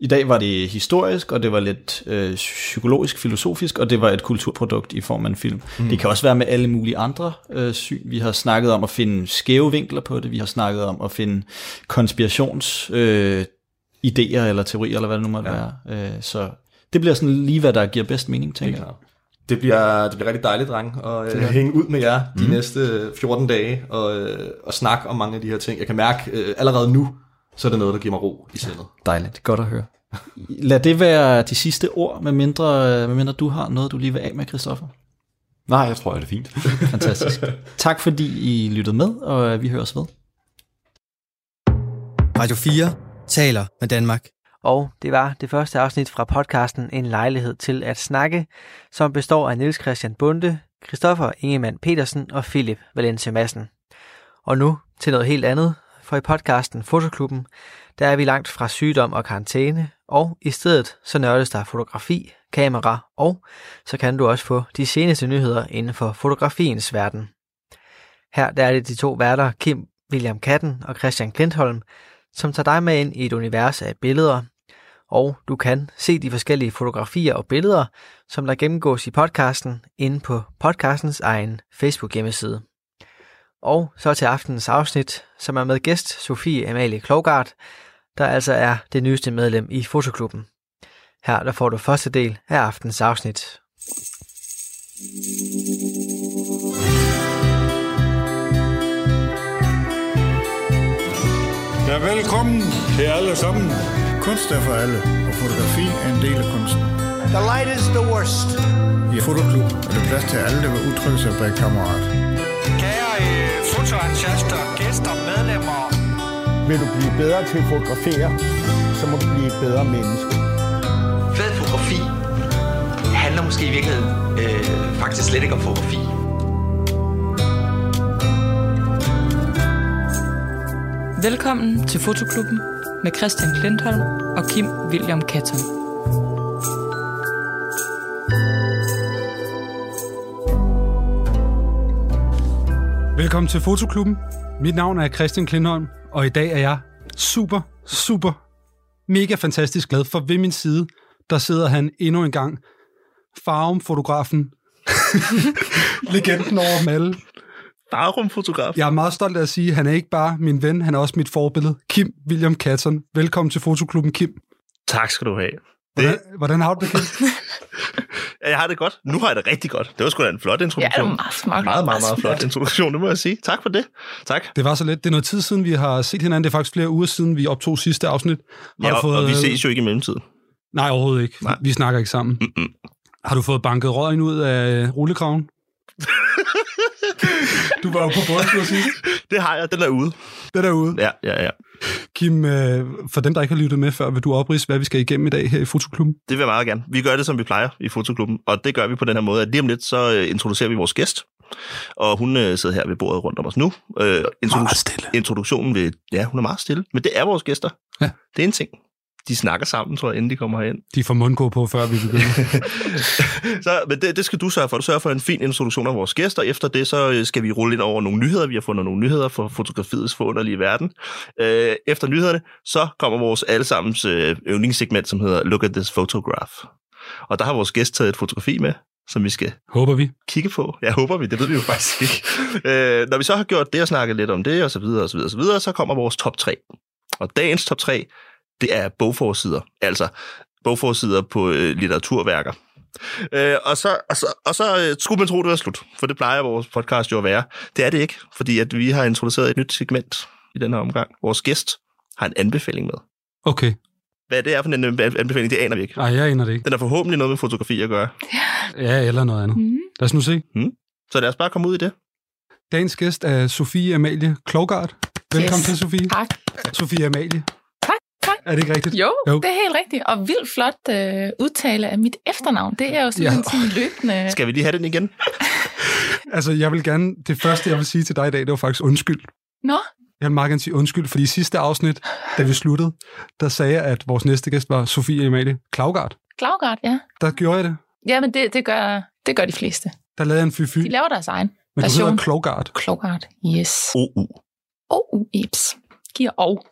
I dag var det historisk, og det var lidt øh, psykologisk, filosofisk, og det var et kulturprodukt i form af en film. Mm. Det kan også være med alle mulige andre øh, syn. Vi har snakket om at finde skæve vinkler på det. Vi har snakket om at finde konspirations... Øh, idéer eller teorier, eller hvad det nu måtte ja. være. Øh, så det bliver sådan lige, hvad der giver bedst mening, tænker jeg. Det bliver, det bliver rigtig dejligt, dreng, at øh, hænge ud med jer de Mhm. næste 14 dage og, øh, og snakke om mange af de her ting. Jeg kan mærke øh, allerede nu, så er det noget, der giver mig ro i sindet. Dejligt, godt at høre. Lad det være de sidste ord, med mindre, med mindre du har noget, du lige vil af med, Christoffer. Nej, jeg tror, det er fint. Fantastisk. tak fordi I lyttede med, og øh, vi høres ved. Radio 4 taler med Danmark. Og det var det første afsnit fra podcasten En lejlighed til at snakke, som består af Niels Christian Bunde, Christoffer Ingemann Petersen og Philip Valencia Madsen. Og nu til noget helt andet, for i podcasten Fotoklubben, der er vi langt fra sygdom og karantæne, og i stedet så nørdes der fotografi, kamera, og så kan du også få de seneste nyheder inden for fotografiens verden. Her der er det de to værter, Kim William Katten og Christian Klintholm, som tager dig med ind i et univers af billeder, og du kan se de forskellige fotografier og billeder, som der gennemgås i podcasten, inde på podcastens egen Facebook-hjemmeside. Og så til aftenens afsnit, som er med gæst Sofie Amalie Klogart, der altså er det nyeste medlem i Fotoklubben. Her der får du første del af aftens afsnit. Ja, velkommen til alle sammen. Kunst er for alle, og fotografi er en del af kunsten. The light is the worst. I Fotoklub er der plads til alle, der vil udtrykke sig bag kameraet. Kære øh, fotoentusiaster, gæster, medlemmer. Vil du blive bedre til at fotografere, så må du blive et bedre menneske. Fed fotografi handler måske i virkeligheden øh, faktisk slet ikke om fotografi. Velkommen til Fotoklubben med Christian Klintholm og Kim William Katton. Velkommen til Fotoklubben. Mit navn er Christian Klindholm, og i dag er jeg super, super, mega fantastisk glad, for ved min side, der sidder han endnu en gang. Farum-fotografen. Legenden over dem alle. Farum-fotograf. Jeg er meget stolt af at sige, at han er ikke bare min ven, han er også mit forbillede. Kim William Katton. Velkommen til Fotoklubben, Kim. Tak skal du have. Hvordan, hvordan har du det, Kim? Ja, jeg har det godt. Nu har jeg det rigtig godt. Det var sgu da en flot Ja, introduktion. det var meget smart. Meget, meget, meget flot introduktion, det må jeg sige. Tak for det. Tak. Det var så lidt. Det er noget tid siden, vi har set hinanden. Det er faktisk flere uger siden, vi optog sidste afsnit. Har Ja, og, og vi ses jo ikke i mellemtiden. Nej, overhovedet ikke. Nej. Vi snakker ikke sammen. Mm-mm. Har du fået banket røgen ud af rullekraven? du var jo på bådtur sidst. Det har jeg. Den er ude. Det er derude. Ja, ja, ja. Kim, øh, for dem, der ikke har lyttet med før, vil du oprise, hvad vi skal igennem i dag her i Fotoklubben? Det vil jeg meget gerne. Vi gør det, som vi plejer i Fotoklubben, og det gør vi på den her måde, at lige om lidt, så øh, introducerer vi vores gæst, og hun øh, sidder her ved bordet rundt om os nu. Øh, introdu- Meget stille. Introduktionen vil, ja, hun er meget stille, men det er vores gæster. Ja. Det er en ting. De snakker sammen, tror jeg, inden de kommer herind. De får mundgå på, før vi begynder. så, men det, det skal du sørge for. Du sørger for en fin introduktion af vores gæster. Efter det, så øh, skal vi rulle ind over nogle nyheder. Vi har fundet nogle nyheder for fotografiets forunderlige verden. Øh, efter nyhederne, så kommer vores allesammens øh, yndlingssegment, som hedder Look at this photograph. Og der har vores gæst taget et fotografi med, som vi skal Håber vi. kigge på. Ja, håber vi. Det ved vi jo faktisk ikke. Øh, når vi så har gjort det og snakket lidt om det, og så videre, og så videre, og så videre, så kommer vores top 3. Og dagens top 3, det er bogforsider. Altså bogforsider på øh, litteraturværker. Øh, og så, og så, og så øh, skulle man tro, det var slut, for det plejer vores podcast jo at være. Det er det ikke, fordi at vi har introduceret et nyt segment i den her omgang. Vores gæst har en anbefaling med. Okay. Hvad det er for en anbefaling, det aner vi ikke. Nej, jeg aner det ikke. Den har forhåbentlig noget med fotografi at gøre. Ja, eller noget andet. Mm. Lad os nu se. Mm. Så lad os bare komme ud i det. Dagens gæst er Sofie Amalie Klogart. Velkommen Yes. til, Sofie. Tak. Sofie Amalie. Er det ikke rigtigt? Jo, Jo. det er helt rigtigt. Og vildt flot øh, udtale af mit efternavn. Det er jo simpelthen Ja. ja. sådan løbende... Skal vi lige have den igen? Altså, jeg vil gerne... Det første, jeg vil sige til dig i dag, det var faktisk undskyld. Nå, Jeg vil meget gerne sige undskyld, fordi i sidste afsnit, da vi sluttede, der sagde jeg, at vores næste gæst var Sofie Amalie Klaugart. Klaugard, ja. Der gjorde jeg det. Jamen, det, det, gør, det gør de fleste. Der lavede jeg en fy-fy. De laver deres egen Men du version. hedder Klogart. Klogard, yes. OU. Og Ips. Giver og.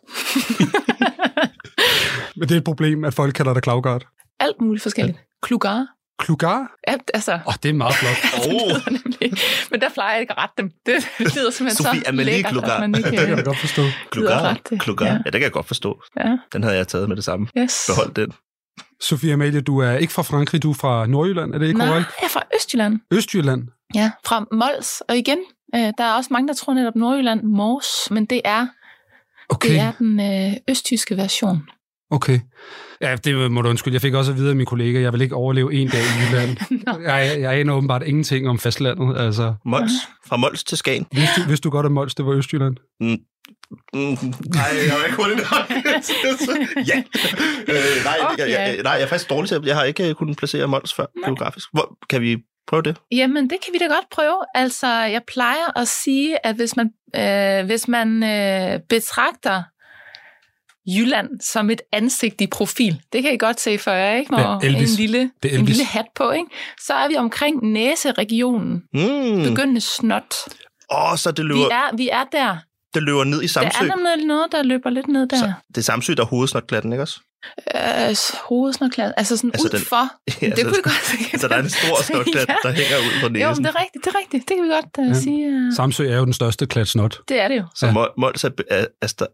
Men det er et problem, at folk kalder dig Klaugart. Alt muligt forskelligt. Klugar. Klugar? Ja, altså, Åh, oh, det er meget flot. det lyder nemlig. Men der plejer jeg ikke at rette dem. Det lyder simpelthen Sofie så Amalie lækkert, Klugar. at man ikke... Det kan jeg godt forstå. Klugar. det. Klugar. Ja. Ja. ja, det kan jeg godt forstå. Ja, Den havde jeg taget med det samme. yes. Behold den. Sofie Amalie, du er ikke fra Frankrig, du er fra Nordjylland, er det ikke Nej, korrekt? jeg er fra Østjylland. Østjylland. Ja, fra Mols. Og igen, øh, der er også mange, der tror netop Nordjylland Mors, men det er, Okay, det er den øh, østtyske version. okay. Ja, det må du undskylde. Jeg fik også at vide af min kollega, at jeg vil ikke overleve en dag i Jylland. Jeg, jeg aner åbenbart ingenting om fastlandet. Altså, Mols. Fra Mols til Skagen. vidste, du, vidste du godt, at Mols, det var Østjylland? Mm. Mm, nej, jeg var ikke hurtigt nok. ja. Øh, nej, okay. jeg, jeg, nej, jeg er faktisk dårlig til at... Jeg har ikke øh, kunnet placere Mols før geografisk. Hvor, kan vi prøve det? Jamen, det kan vi da godt prøve. Altså, jeg plejer at sige, at hvis man, øh, hvis man øh, betragter Jylland som et ansigt i profil, det kan I godt se for jer, ikke? Ja, Når Elvis. en lille, er en lille hat på, ikke? Så er vi omkring næseregionen. Mm. Begyndende snot. Åh, så det Vi løber, er, vi er der. det løber ned i Der Samsø. er nemlig noget, der løber lidt ned der. Så, det er Samsø, der er hovedsnotklatten, ikke også? Øh, hovedsnotkladen. Altså sådan Altså altså den- ud for. Ja, det så- kunne vi godt sige. Så der er en stor snotklat, der hænger ud på Jo, næsen. det er rigtigt, det er rigtigt. Det kan vi godt uh, Ja. sige. Uh, Samsø er jo den største klat snot. det er det jo. Så Ja. ja. Mols er, er, er,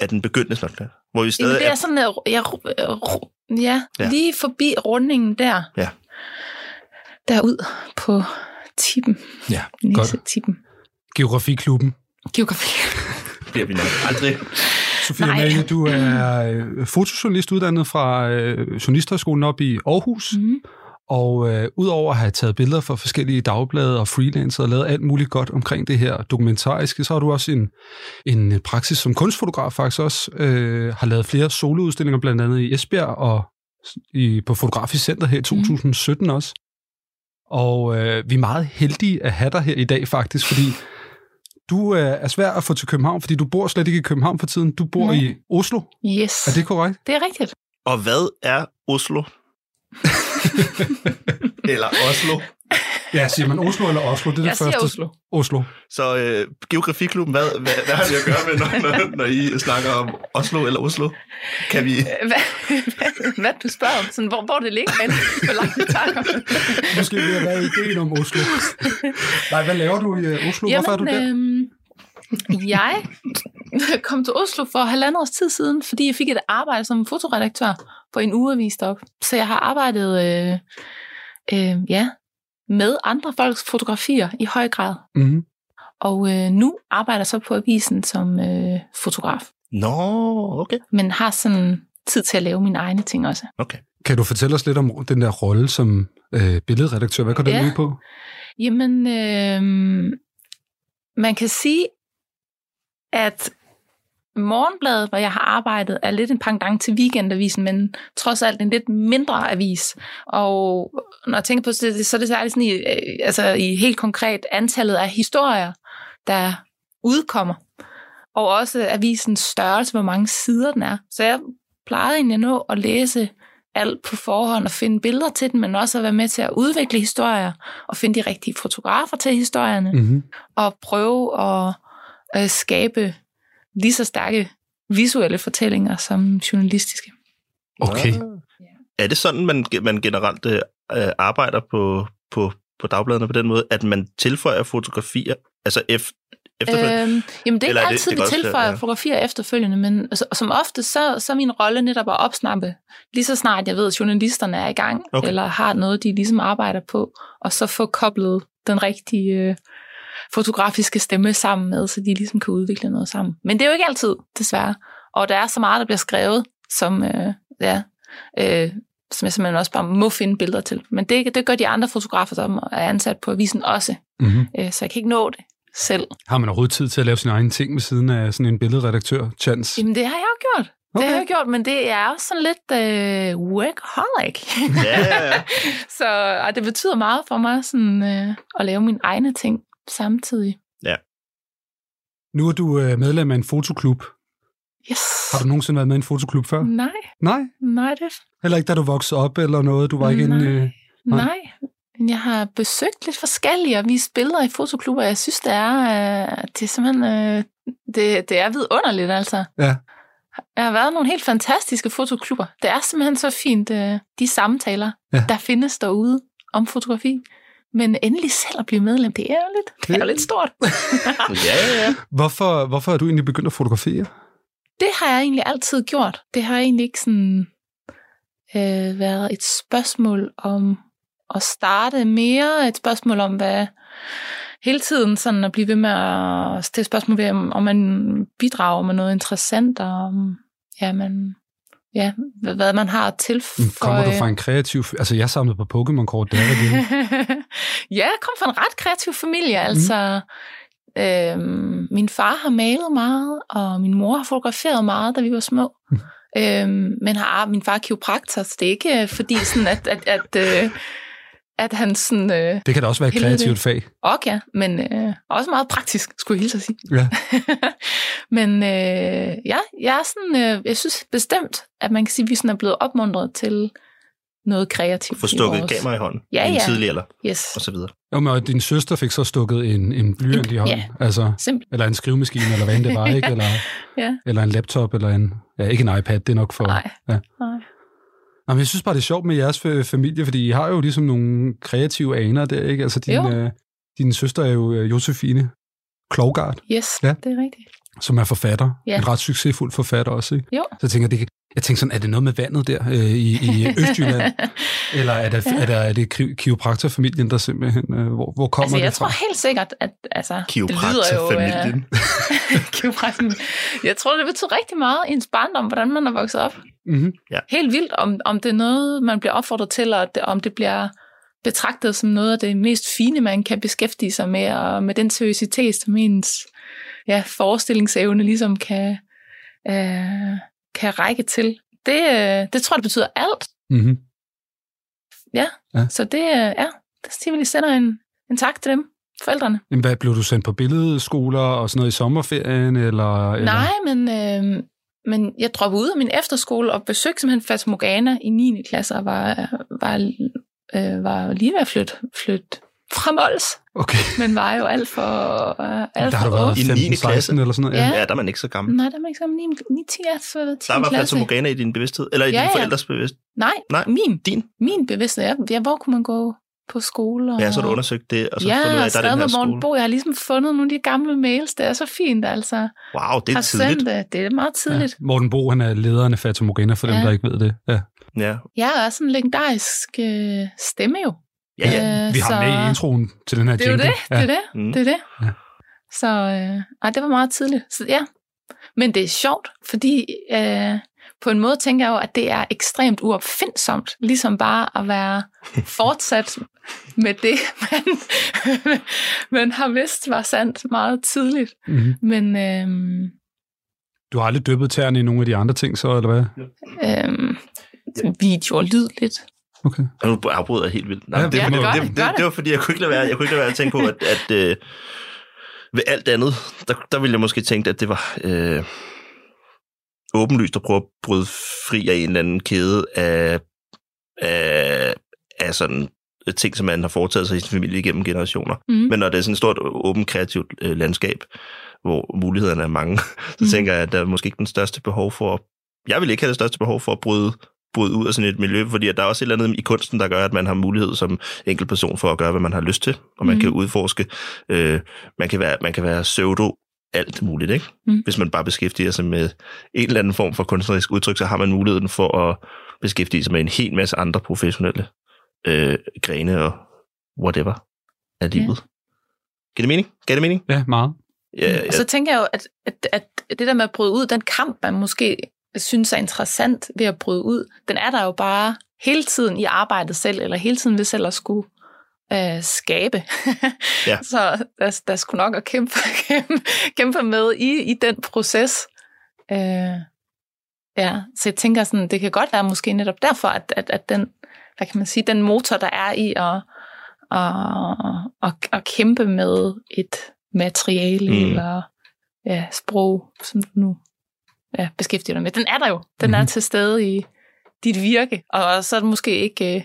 er den begyndende snotklat. Hvor vi stadig Jamen, det er er... sådan, at ja, ru- ja, Ja. ja, lige forbi rundingen der. Ja. Derud på tippen. Ja, godt. Næse tippen. Geografiklubben. Geografi. bliver vi nok aldrig. Sofie. Amalie, du er øh, fotojournalist uddannet fra øh, Journalisthøjskolen op i Aarhus. Mm. Og øh, udover at have taget billeder for forskellige dagblade og freelancer og lavet alt muligt godt omkring det her dokumentariske, så har du også en, en praksis som kunstfotograf faktisk også. Øh, har lavet flere soloudstillinger, blandt andet i Esbjerg og i, på Fotografisk Center her i 2017 også. Og øh, vi er meget heldige at have dig her i dag faktisk, fordi du øh, er svær at få til København, fordi du bor slet ikke i København for tiden. Du bor Nej. i Oslo. Yes. Er det korrekt? Det er rigtigt. Og hvad er Oslo? Eller Oslo? Ja, siger man Oslo eller Oslo? Det er Jeg det siger første. Oslo. Oslo. Så øh, Geografiklubben, hvad, hvad, hvad har det at gøre med, når, når, når I snakker om Oslo eller Oslo? Kan vi... Hvad, hvad, hvad du spørger om? Sådan, hvor, hvor det ligger hen? Hvor langt vi tager Måske ved at være ideen om Oslo. Nej, hvad laver du i øh, Oslo? Hvorfor er du der? øhm, jeg kom til Oslo for halvandet års tid siden, fordi jeg fik et arbejde som fotoredaktør på en ugeavis deroppe. Så jeg har arbejdet øh, øh, ja, med andre folks fotografier i høj grad. Mm-hmm. Og øh, nu arbejder så på avisen som øh, fotograf. Nå, okay. Men har sådan tid til at lave mine egne ting også. Okay. Kan du fortælle os lidt om den der rolle som øh, billedredaktør? Hvad går den Ja. ud på? Jamen, øh, man kan sige, at Morgenbladet, hvor jeg har arbejdet, er lidt en pendant til weekendavisen, men trods alt en lidt mindre avis. Og når jeg tænker på det, så er det særligt sådan i, øh, altså i helt konkret antallet af historier, der udkommer. Og også avisens størrelse, hvor mange sider den er. Så jeg plejede egentlig at nå at læse alt på forhånd og finde billeder til den, men også at være med til at udvikle historier og finde de rigtige fotografer til historierne Mm-hmm. og prøve at, at skabe lige så stærke visuelle fortællinger som journalistiske. Okay. Er det sådan, man, man generelt øh, arbejder på, på, på dagbladene på den måde, at man tilføjer fotografier, altså ef, efterfølgende? Øhm, jamen, det er Eller ikke er det- altid, det vi også være- tilføjer ja. fotografier efterfølgende, men altså, som ofte, så, så er min rolle netop at opsnappe, lige så snart jeg ved, at journalisterne er i gang, Okay. okay. eller har noget, de ligesom arbejder på, og så få koblet den rigtige øh, fotografiske stemme sammen med, så de ligesom kan udvikle noget sammen. Men det er jo ikke altid, desværre. Og der er så meget, der bliver skrevet, som, øh, ja, øh, som jeg simpelthen også bare må finde billeder til. Men det, det gør de andre fotografer, som er ansat på avisen også. Mm-hmm. Øh, så jeg kan ikke nå det selv. Har man overhovedet tid til at lave sine egne ting ved siden af sådan en billedredaktør, Chance? Jamen, det har jeg jo gjort. Det Okay. har jeg gjort, men det er også sådan lidt øh, workaholic. Ja. så og det betyder meget for mig sådan, øh, at lave mine egne ting samtidig. Nu er du øh, medlem af en fotoklub. Yes. Har du nogensinde været med i en fotoklub før? Nej, Nej? nej, det Heller ikke, da du voksede op eller noget? Du var ikke Nej. inde... Øh... Nej. Nej, men jeg har besøgt lidt forskellige og vist billeder i fotoklubber. Jeg synes, det er, øh, det er simpelthen øh, det, det er vidunderligt, altså. Ja. Jeg har været i nogle helt fantastiske fotoklubber. Det er simpelthen så fint, øh, de samtaler, Ja. ja. der findes derude om fotografi. Men endelig selv at blive medlem, det er jo lidt, det er jo lidt stort. ja, ja. Hvorfor, hvorfor er du egentlig begyndt at fotografere? Det har jeg egentlig altid gjort. Det har egentlig ikke sådan øh, været et spørgsmål om at starte mere, et spørgsmål om, hvad hele tiden sådan at blive ved med at stille spørgsmål ved, om, om man bidrager med noget interessant, og om, ja, man, ja, hvad, man har tilføje. Mm, Kommer du fra en kreativ... Altså, jeg samlede på Pokémon-kort, det er det. ja, jeg kom fra en ret kreativ familie. Altså, øhm, min far har malet meget, og min mor har fotograferet meget, da vi var små. øhm, men har, min far er kiropraktor, så det er ikke øh, fordi sådan, at, at, at, øh, at han sådan... Øh, Det kan da også være et kreativt det. fag. Ja, men øh, også meget praktisk, skulle jeg hilse at sige. Ja. Men øh, ja, jeg er sådan, øh, jeg synes bestemt, at man kan sige, at vi sådan er blevet opmuntret til noget kreativt. Få stukket vores- kamera i hånden Ja, en ja. tidlig alder, Yes. og så videre. Jo, men og din søster fik så stukket en, en blyant i hånden. ja, altså, simpelt. eller en skrivemaskine, eller hvad end det var, ikke? Eller, Ja. eller en laptop, eller en... Ja, ikke en iPad, det er nok for... Nej. Ja. Nej. Nå, men jeg synes bare, det er sjovt med jeres fa- familie, fordi I har jo ligesom nogle kreative aner der, ikke? Altså, din, Jo. øh, din søster er jo øh, Josefine Klovgaard, Yes, Ja. det er rigtigt. som er forfatter. Ja. En ret succesfuld forfatter også, ikke? Jo. Så jeg tænker, det, jeg tænker sådan, er det noget med vandet der øh, i, i Østjylland? Eller er, der, er, der, er det kiropraktorfamilien, der simpelthen... Øh, hvor, hvor kommer Altså, jeg det fra? tror helt sikkert, at altså, det jo... Kiropraktorfamilien. Kiropraktorfamilien. jeg tror, det betyder rigtig meget i ens barndom, hvordan man er vokset op. Mm-hmm. Ja. Helt vildt, om, om det er noget, man bliver opfordret til, og det, om det bliver betragtet som noget af det mest fine, man kan beskæftige sig med, og med den seriøsitet, som ens ja, forestillingsevne ligesom kan, øh, kan række til. Det, øh, det tror jeg, det betyder alt. Mm-hmm. Ja, Ja. så det, øh, ja, det siger vi lige sender en, en tak til dem, forældrene. Jamen, hvad, blev du sendt på billedskoler og sådan noget i sommerferien? Eller, eller? Nej, men, øh, men jeg droppede ud af min efterskole og besøgte simpelthen Fata Morgana i 9. klasse og var, var, øh, var lige ved at flytte, flytte fra Mols, Okay. men var jo alt for, øh, alt Der har du for været ung. I 15, 9. klasse? 16 eller sådan noget? Ja. Ja, der er man ikke så gammel. Nej, der er man ikke sammen 9, 9 10, ja, så har jeg været 10. Der var klasse. Fata Morgana i din bevidsthed, eller i Ja, dine ja. forældres bevidsthed. Nej, Nej, min, din. min bevidsthed. Ja, ja, hvor kunne man gå på skole? Og... Ja, så har du undersøgt det, og så ja, fundet ud af, og at der er den her skole. Bo. Jeg har ligesom fundet nogle af de gamle mails. Det er så fint, altså. Wow, det er har tidligt. sendt det. Det er meget tidligt. Ja. Morten Bo, han er lederen af Fata Morgana, for ja. dem, der ikke ved det. Ja. Ja. Jeg er sådan en legendarisk øh, stemme jo. Ja, ja. Øh, Vi har så- med i introen til den her Det er jo jingle. det, det er det, Mm. det er det. Ja. Så øh, ej, det var meget tidligt. Så ja, men det er sjovt, fordi øh, på en måde tænker jeg jo, at det er ekstremt uopfindsomt, ligesom bare at være fortsat med det, man, man har vidst var sandt meget tidligt. Mm-hmm. Men øh, Du har aldrig dyppet tæerne i nogle af de andre ting, så, eller hvad? øh, video og lyd lidt. Okay. Og nu afbryder jeg helt vildt. Nej, Ja, det, ja, det, det, det, det, det, det var fordi, jeg kunne ikke lade være, jeg kunne ikke lade være at tænke på, at, at øh, ved alt andet, der, der ville jeg måske tænke, at det var øh, åbenlyst at prøve at bryde fri af en eller anden kæde af, af, af sådan ting, som man har foretaget sig i sin familie gennem generationer. Mm. Men når det er sådan et stort, åbent, kreativt øh, landskab, hvor mulighederne er mange, så Mm. tænker jeg, at der er måske ikke den største behov for... Jeg vil ikke have det største behov for at bryde bryde ud af sådan et miljø, fordi at der er også et eller andet i kunsten, der gør, at man har mulighed som enkelt person for at gøre, hvad man har lyst til, og man Mhm. kan udforske. Øh, man, kan være, man kan være pseudo alt muligt, ikke? Mm. Hvis man bare beskæftiger sig med en eller anden form for kunstnerisk udtryk, så har man muligheden for at beskæftige sig med en hel masse andre professionelle øh, grene og whatever af livet. Giver det mening? Giver det mening? Ja, meget. Ja, ja. Og så tænker jeg jo, at, at, at det der med at bryde ud, den kamp, man måske synes er interessant ved at bryde ud, den er der jo bare hele tiden i arbejdet selv, eller hele tiden ved selv at skulle øh, skabe. Ja. så der, der er sgu nok at kæmpe, kæmpe, kæmpe med i, i den proces. Øh, ja, så jeg tænker sådan, det kan godt være måske netop derfor, at, at, at den, hvad kan man sige, den motor, der er i at, at, at, at kæmpe med et materiale mm. eller ja, sprog, som du nu ja, beskæftiger dig med. Den er der jo. Den mm. er Mhm. til stede i dit virke, og så er det måske ikke øh,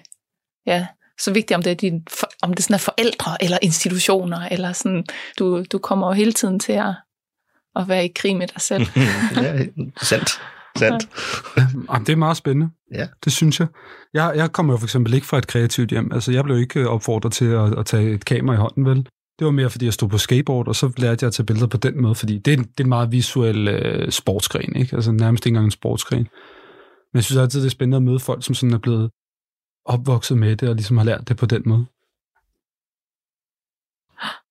ja, så vigtigt, om det, er din, for- om det sådan er forældre eller institutioner, eller sådan, du, du kommer jo hele tiden til at, at være i krig med dig selv. ja, sandt. Sandt. Jamen, det er meget spændende. Ja. Det synes jeg. jeg. Jeg kommer jo for eksempel ikke fra et kreativt hjem. Altså, jeg blev ikke opfordret til at, at tage et kamera i hånden, vel? Det var mere, fordi jeg stod på skateboard, og så lærte jeg at tage billeder på den måde, fordi det er, en- det er en meget visuel øh, sportsgren, ikke? Altså nærmest ikke engang en sportsgren. Men jeg synes altid, det er spændende at møde folk, som sådan er blevet opvokset med det, og ligesom har lært det på den måde.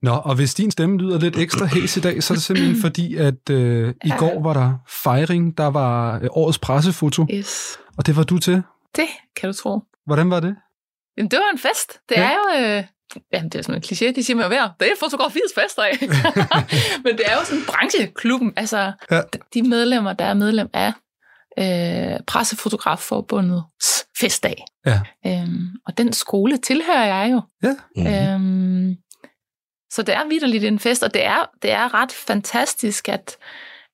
Nå, og hvis din stemme lyder lidt ekstra hæs i dag, så er det simpelthen fordi, at øh, i går var der fejring, der var øh, årets pressefoto, Yes. og det var du til. Det kan du tro. Hvordan var det? Jamen, det var en fest. Det Ja. er jo... Øh, jamen, det er sådan en kliché, de siger mig hver. Det er fotografiets festdag. Men det er jo sådan brancheklubben. Altså, Ja. de medlemmer, der er medlem af øh, Pressefotografforbundets festdag. Ja. Øhm, og den skole tilhører jeg jo. Ja. Øhm, så det er vidderligt en fest, og det er, det er ret fantastisk, at,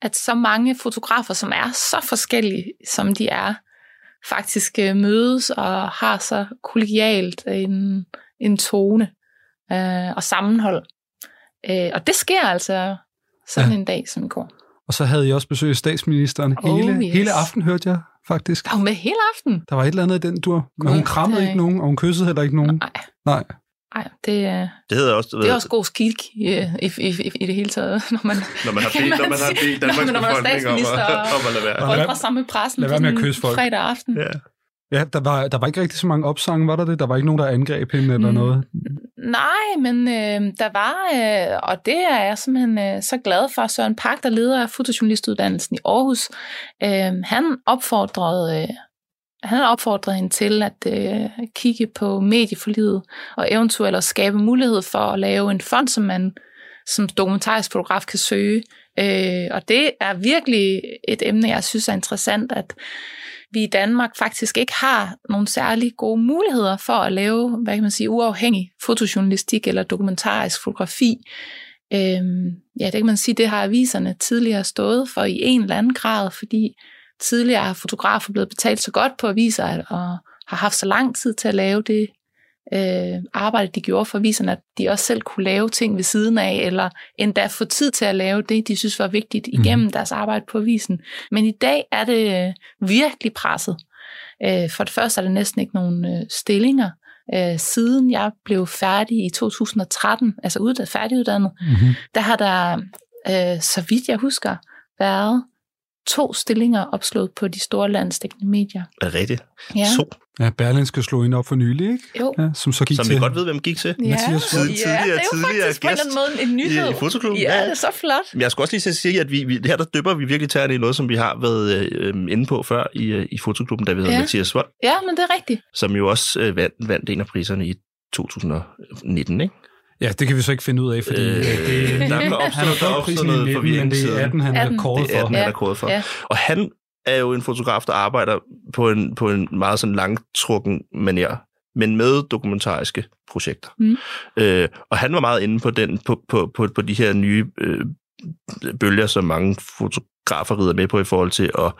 at så mange fotografer, som er så forskellige, som de er, faktisk øh, mødes og har så kollegialt en, en tone øh, og sammenhold. Øh, og det sker altså sådan Ja. en dag som i går. Og så havde I også besøg af statsministeren. Oh, hele, yes. hele aften hørte jeg faktisk. Var hun med hele aften? Der var et eller andet i den dur. Men hun Gud, krammede det ikke nogen, og hun kyssede heller ikke nogen. Nej. Nej. Nej, det, er- Det hedder også... det er også god skik i, i, i, i, i det hele taget, når man, Når man har bedt, når man har bedt Danmarks befolkning om, statsminister at, om at lade være. og samme pressen lad på være med at sådan en kysse folk. fredag aften. Ja. Ja, der var, der var ikke rigtig så mange opsange, var der det? Der var ikke nogen, der angreb hende eller Mm. noget. Nej, men øh, der var, øh, og det er jeg simpelthen øh, så glad for, Søren Park, der leder af fotojournalistuddannelsen i Aarhus, øh, han opfordrede... Øh, han opfordrede hende til at øh, kigge på medieforlidet og eventuelt at skabe mulighed for at lave en fond, som man som dokumentarisk fotograf kan søge. Øh, og det er virkelig et emne, jeg synes er interessant, at vi i Danmark faktisk ikke har nogle særlig gode muligheder for at lave, hvad kan man sige, uafhængig fotojournalistik eller dokumentarisk fotografi. Øhm, ja, det kan man sige, det har aviserne tidligere stået for i en eller anden grad, fordi tidligere har fotografer blevet betalt så godt på aviser og har haft så lang tid til at lave det øh, arbejde, de gjorde for aviserne, at de også selv kunne lave ting ved siden af, eller endda få tid til at lave det, de synes var vigtigt igennem mm. deres arbejde på avisen. Men i dag er det øh, virkelig presset. Øh, for det første er der næsten ikke nogen øh, stillinger. Øh, siden jeg blev færdig i 2013, altså uddannet, færdiguddannet, Mm-hmm. der har der, øh, så vidt jeg husker, været to stillinger opslået på de store landsdækkende medier. Er det rigtigt? Ja. To. Ja, Berlinske slog ind op for nylig, ikke? Jo. Ja, som så gik Som til. vi godt ved, hvem gik til. Ja, Mathias ja, Tidligere- det er jo tidligere faktisk på en eller anden måde en nyhed. i- i Fotoklubben. Ja, Ja. det er så flot. Men jeg skal også lige sige, at vi, vi, her der dypper vi virkelig tæerne i noget, som vi har været øh, inde på før i, øh, i Fotoklubben, da vi havde Ja. Mathias Vold, Ja, men det er rigtigt. som jo også øh, vandt, vandt en af priserne i 2019, ikke? Ja, det kan vi så ikke finde ud af, fordi Øh, øh, det, der er opstået- han har der er fået opstået prisen i noget 19, forvirring men det er siden. 18, han er 18. kåret Det er for. den, han er kåret for. Ja. Og han er jo en fotograf, der arbejder på en, på en meget sådan langtrukken manier, men med dokumentariske projekter. Mm. Øh, og han var meget inde på, den, på, på, på, på de her nye øh, bølger, som mange fotografer rider med på i forhold til at,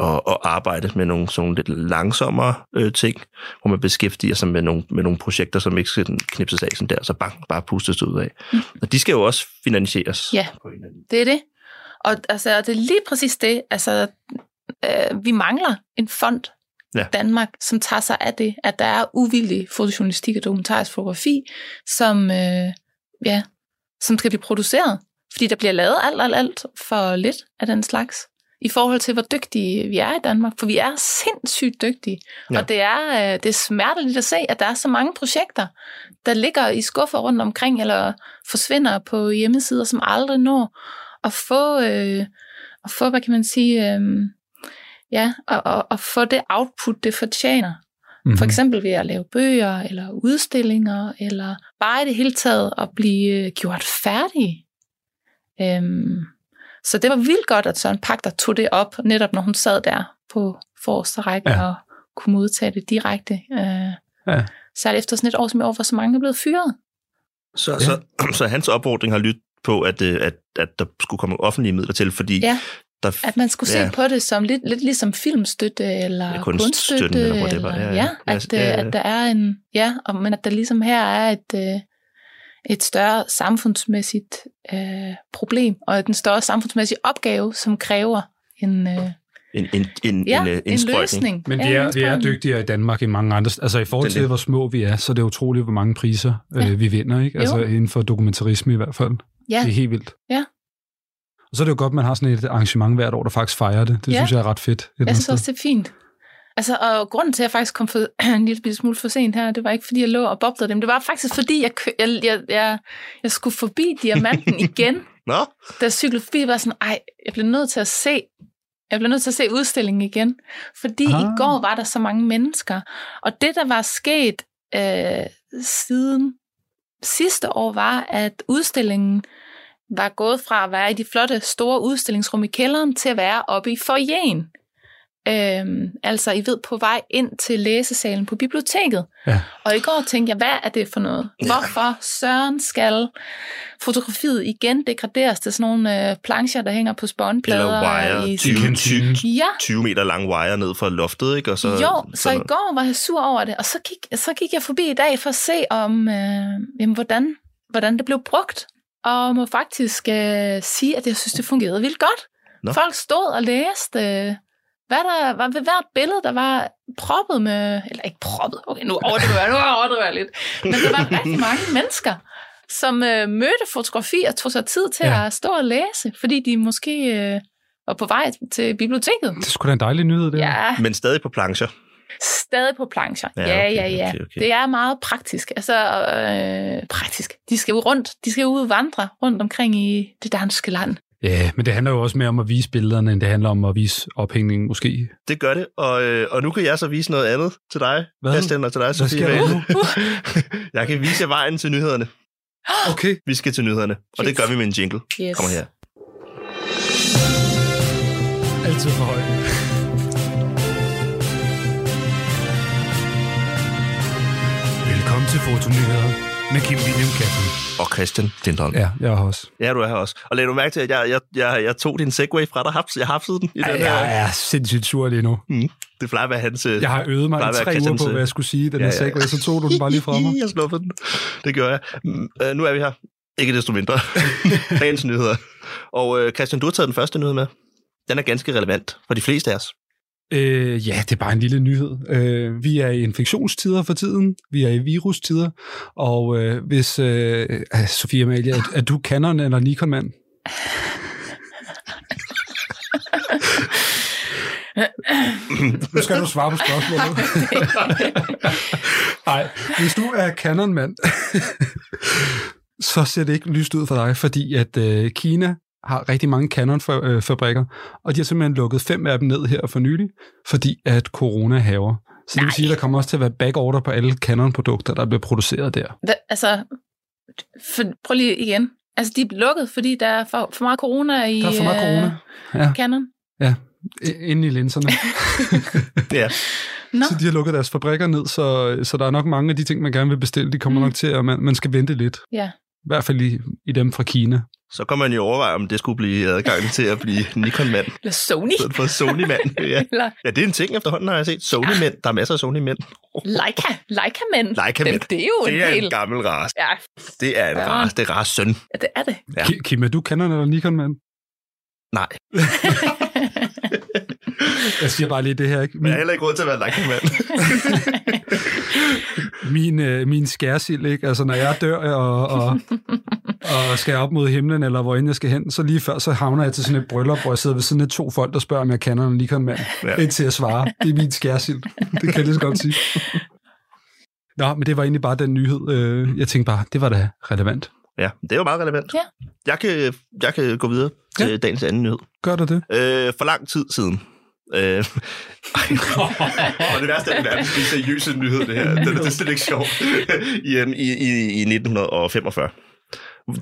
at, at arbejde med nogle sådan lidt langsommere øh, ting, hvor man beskæftiger sig med nogle, med nogle projekter, som ikke skal knipses af sådan der, så bang, bare pustes ud af. Mm. Og de skal jo også finansieres. Ja, det er det. Og altså, det er lige præcis det. Altså, øh, vi mangler en fond ja. Danmark, som tager sig af det, at der er uvildig fotojournalistik og dokumentarisk fotografi, som, øh, ja, som skal blive produceret. Fordi der bliver lavet alt, alt, alt for lidt af den slags i forhold til, hvor dygtige vi er i Danmark. For vi er sindssygt dygtige. Ja. Og det er, øh, det er smerteligt at se, at der er så mange projekter, der ligger i skuffer rundt omkring, eller forsvinder på hjemmesider, som aldrig når at få, øh, at få hvad kan man sige, øh, ja, og, og, og få det output, det fortjener. Mm-hmm. For eksempel ved at lave bøger, eller udstillinger, eller bare i det hele taget at blive gjort færdig. Øhm, så det var vildt godt, at Søren Pak, der tog det op, netop når hun sad der på forreste række ja. og kunne modtage det direkte. Øh, ja. Særligt efter sådan et år, som i år, hvor så mange er blevet fyret. Så, ja. så, så hans opfordring har lyttet på, at, øh, at, at der skulle komme offentlige midler til, fordi ja. Der, at man skulle ja. se på det som lidt, lidt ligesom filmstøtte eller ja, kunststøtte. Eller, eller, det var. Ja, ja, ja, at, ja, ja. at der er en, ja, og, men at der ligesom her er et, øh, et større samfundsmæssigt øh, problem, og en større samfundsmæssig opgave, som kræver en... Øh, en, en, en, ja, en, en, en løsning. Men vi er, vi er dygtigere i Danmark end mange andre. Altså i forhold til, hvor små vi er, så er det utroligt, hvor mange priser ja. øh, vi vinder. Ikke? Altså jo. inden for dokumentarisme i hvert fald. Ja. Det er helt vildt. Ja. Og så er det jo godt, at man har sådan et arrangement hvert år, der faktisk fejrer det. Det ja. synes jeg er ret fedt. Jeg synes også, det er fint. Altså, og grunden til, at jeg faktisk kom for, en lille smule for sent her, det var ikke, fordi jeg lå og boblede dem. Det var faktisk, fordi jeg, jeg, jeg, jeg, jeg skulle forbi diamanten igen. Nå? Da jeg cyklede forbi, var sådan, ej, jeg blev nødt til at se jeg blev nødt til at se udstillingen igen, fordi ah. i går var der så mange mennesker. Og det, der var sket øh, siden sidste år, var, at udstillingen var gået fra at være i de flotte store udstillingsrum i kælderen til at være oppe i foyeren. Øhm, altså, I ved, på vej ind til læsesalen på biblioteket. Ja. Og i går tænkte jeg, hvad er det for noget? Hvorfor søren skal fotografiet igen degraderes til sådan nogle øh, plancher, der hænger på spånplader? Eller wire, i 20, 20, ja. 20 meter lang wire ned fra loftet, ikke? Og så, jo, så i går var jeg sur over det, og så gik, så gik jeg forbi i dag for at se, om øh, jamen, hvordan, hvordan det blev brugt. Og må faktisk øh, sige, at jeg synes, det fungerede vildt godt. Nå. Folk stod og læste... Øh, hvad der var ved hvert billede, der var proppet med, eller ikke proppet, okay, nu overdriver jeg, nu overdriver jeg lidt, men der var rigtig mange mennesker, som øh, mødte fotografi og tog sig tid til ja. at stå og læse, fordi de måske øh, var på vej til biblioteket. Det skulle da en dejlig nyhed, det Ja. Men stadig på plancher. Stadig på plancher. Ja, ja, okay, ja. ja. Okay, okay. Det er meget praktisk. Altså, øh, praktisk. De skal ud rundt. De skal ud vandre rundt omkring i det danske land. Ja, men det handler jo også mere om at vise billederne, end det handler om at vise ophængningen måske. Det gør det, og, øh, og nu kan jeg så vise noget andet til dig, Hvad? Christian, og til dig, Hvad Sofie skal jeg jeg kan vise jer vejen til nyhederne. Okay. Vi skal til nyhederne, og det gør vi med en jingle. Yes. Kommer her. Altid for højt. Til Fotonyheder med Kim William Katten. Og Christian Lindholm. Ja, jeg er her også. Ja, du er her også. Og lad du mærke til, at jeg, jeg, jeg, jeg tog din segway fra dig. Haps, jeg hapsede den. I Ja, den her. jeg er sindssygt sur lige nu. Mm. Det plejer at være hans... øh, Jeg har øvet mig i tre uger på, hvad jeg skulle sige, den her segway, så tog du den bare lige fra mig. jeg snuppede den. Det gør jeg. Øh, nu er vi her. Ikke desto mindre. Dagens nyheder. Og øh, Christian, du har taget den første nyhed med. Den er ganske relevant for de fleste af os. Øh, ja, det er bare en lille nyhed. Øh, vi er i infektionstider for tiden. Vi er i virustider. Og øh, hvis... Øh, øh, Sofie Amalie, er, er du Canon eller Nikon-mand? nu skal du svare på spørgsmålet. Nej, hvis du er Canon-mand, så ser det ikke lyst ud for dig, fordi at øh, Kina har rigtig mange Canon-fabrikker, og de har simpelthen lukket fem af dem ned her for nylig, fordi at corona haver. Så det vil sige, at der kommer også til at være backorder på alle Canon-produkter, der bliver produceret der. Hva, altså, for, prøv lige igen. Altså, de er lukket, fordi der er for, for meget corona i Der er for meget corona. øh, Ja. Canon. Ja, i- inde i linserne. ja. Nå. Så de har lukket deres fabrikker ned, så, så der er nok mange af de ting, man gerne vil bestille, de kommer mm. nok til, at man, man skal vente lidt. Ja. I hvert fald i, i dem fra Kina. Så kan man jo overveje, om det skulle blive adgangen til at blive Nikon-mand. Eller Sony. For Sony-mand. Ja. Eller ja, det er en ting efterhånden, har jeg set. Sony-mænd. Der er masser af Sony-mænd. Leica. Leica-mænd. Leica-mænd. Det, det er jo Det en er hel... en gammel ras. Ja, Det er en Ja. ras. Det er ras søn. ja, det er det. Ja. Ki- Kim, er du Canon eller Nikon, mand? Nej. Jeg siger bare lige det her, ikke? Men jeg har heller ikke råd til at være lang mand. min, øh, min skærsild, ikke? Altså, når jeg dør og, og, og skal op mod himlen, eller hvor end jeg skal hen, så lige før, så havner jeg til sådan et bryllup, hvor jeg sidder ved sådan et to folk, der spørger, om jeg kender en Nikon mand, Ja. ja. indtil jeg svarer. Det er min skærsild. Det kan jeg lige så godt sige. Nå, men det var egentlig bare den nyhed. øh, Jeg tænkte bare, det var da relevant. Ja, det er jo meget relevant. Ja. Jeg kan, jeg kan gå videre til ja. dagens anden nyhed. Gør du det? Øh, for lang tid siden. Øh, og det værste er, at det er en seriøse nyhed, det her. Det, det er slet ikke sjovt. I, i, i, I 1945.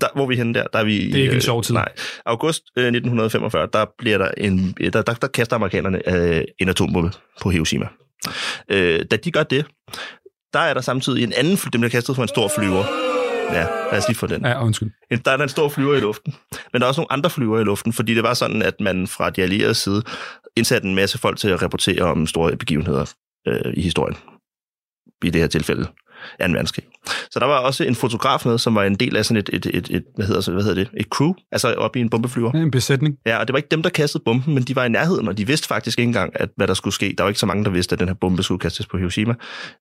Der, hvor er vi henne der? der er vi, Det er ikke en øh, sjov tid. Nej. August øh, 1945, der bliver der en... Der, der, der kaster amerikanerne øh, en atombombe på Hiroshima. Øh, da de gør det, der er der samtidig en anden... fly- Den bliver kastet fra en stor flyver. Ja, lad os lige få den. Ja, undskyld. Der er der en stor flyver i luften. Men der er også nogle andre flyver i luften, fordi det var sådan, at man fra de allierede side indsatte en masse folk til at rapportere om store begivenheder øh, i historien. I det her tilfælde 2. verdenskrig. Så der var også en fotograf med, som var en del af sådan et, et, et, et hvad, hedder, så- hvad hedder det, et crew, altså oppe i en bombeflyver. Ja, en besætning. Ja, og det var ikke dem, der kastede bomben, men de var i nærheden, og de vidste faktisk ikke engang, at, hvad der skulle ske. Der var ikke så mange, der vidste, at den her bombe skulle kastes på Hiroshima,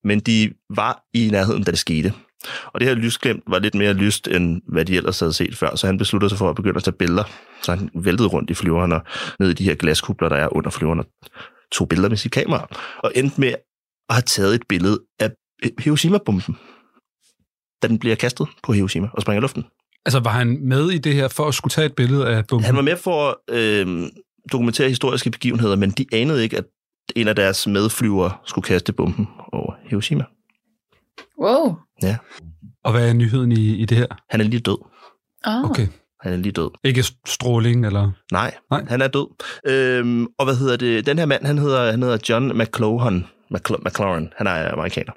men de var i nærheden, da det skete. Og det her lysglimt var lidt mere lyst, end hvad de ellers havde set før, så han besluttede sig for at begynde at tage billeder. Så han væltede rundt i flyveren og ned i de her glaskubler, der er under flyveren, og tog billeder med sit kamera, og endte med at have taget et billede af Hiroshima-bomben, da den bliver kastet på Hiroshima og springer i luften. Altså, var han med i det her for at skulle tage et billede af bomben? Han var med for at øh, dokumentere historiske begivenheder, men de anede ikke, at en af deres medflyvere skulle kaste bomben over Hiroshima. Wow. Ja. Og hvad er nyheden i, i det her? Han er lige død. Oh. Okay. Han er lige død. Ikke stråling, eller... Nej, Nej. han er død. Øhm, og hvad hedder det? Den her mand, han hedder, han hedder John McClohan. McCl- McLaurin. Han er amerikaner.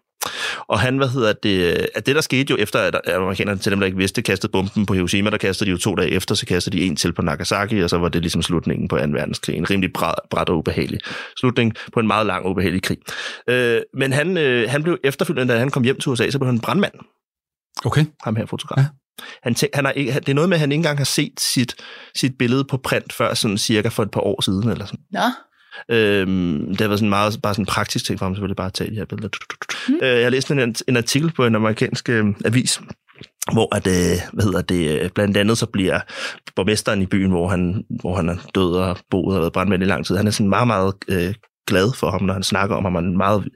Og han, hvad hedder det, at det der skete jo efter, at amerikanerne til dem, der ikke vidste, kastede bomben på Hiroshima, der kastede de jo to dage efter, så kastede de en til på Nagasaki, og så var det ligesom slutningen på 2. verdenskrig. En rimelig bræt, og ubehagelig slutning på en meget lang og ubehagelig krig. Øh, men han, øh, han blev efterfølgende, da han kom hjem til USA, så blev han en brandmand. Okay. Ham her fotograf. Ja. Han tænk, han har ikke, det er noget med, at han ikke engang har set sit, sit billede på print før sådan cirka for et par år siden. Eller sådan. Nå. Øhm, det har været sådan meget bare sådan praktisk ting for ham, selvfølgelig bare at tage de her billeder. Mm. Øh, jeg har læst en, en artikel på en amerikansk øh, avis, hvor at, øh, hvad hedder det, øh, blandt andet så bliver borgmesteren i byen, hvor han, hvor han er død og boet og været brandmænd i lang tid, han er sådan meget, meget øh, glad for ham, når han snakker om ham, han er en meget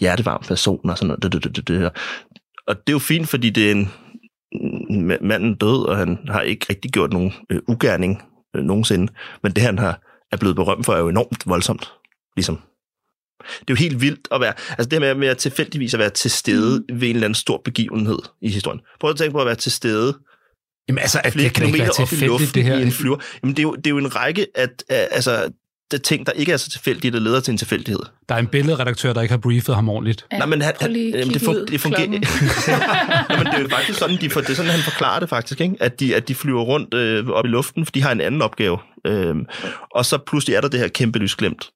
hjertevarm person og sådan noget. Det, det, det. Og det er jo fint, fordi det er en manden død, og han har ikke rigtig gjort nogen øh, ugerning øh, nogensinde, men det han har er blevet berømt for, er jo enormt voldsomt. Ligesom. Det er jo helt vildt at være, altså det her med at tilfældigvis at være til stede mm. ved en eller anden stor begivenhed i historien. Prøv at tænke på at være til stede Jamen altså, at flere det kan kilometer op i tilfældigt, luften det her. i en flyver. Jamen det er jo, det er jo en række af altså, der ting, der ikke er så tilfældige, der leder til en tilfældighed. Der er en billedredaktør, der ikke har briefet ham ordentligt. Ja, Nej, men han, han, jamen, det, fun, det fungerer. jamen, det er jo faktisk sådan, de for, det er sådan, han forklarer det faktisk, ikke? At, de, at de flyver rundt øh, op i luften, for de har en anden opgave. Øhm, og så pludselig er der det her kæmpe lysglimt.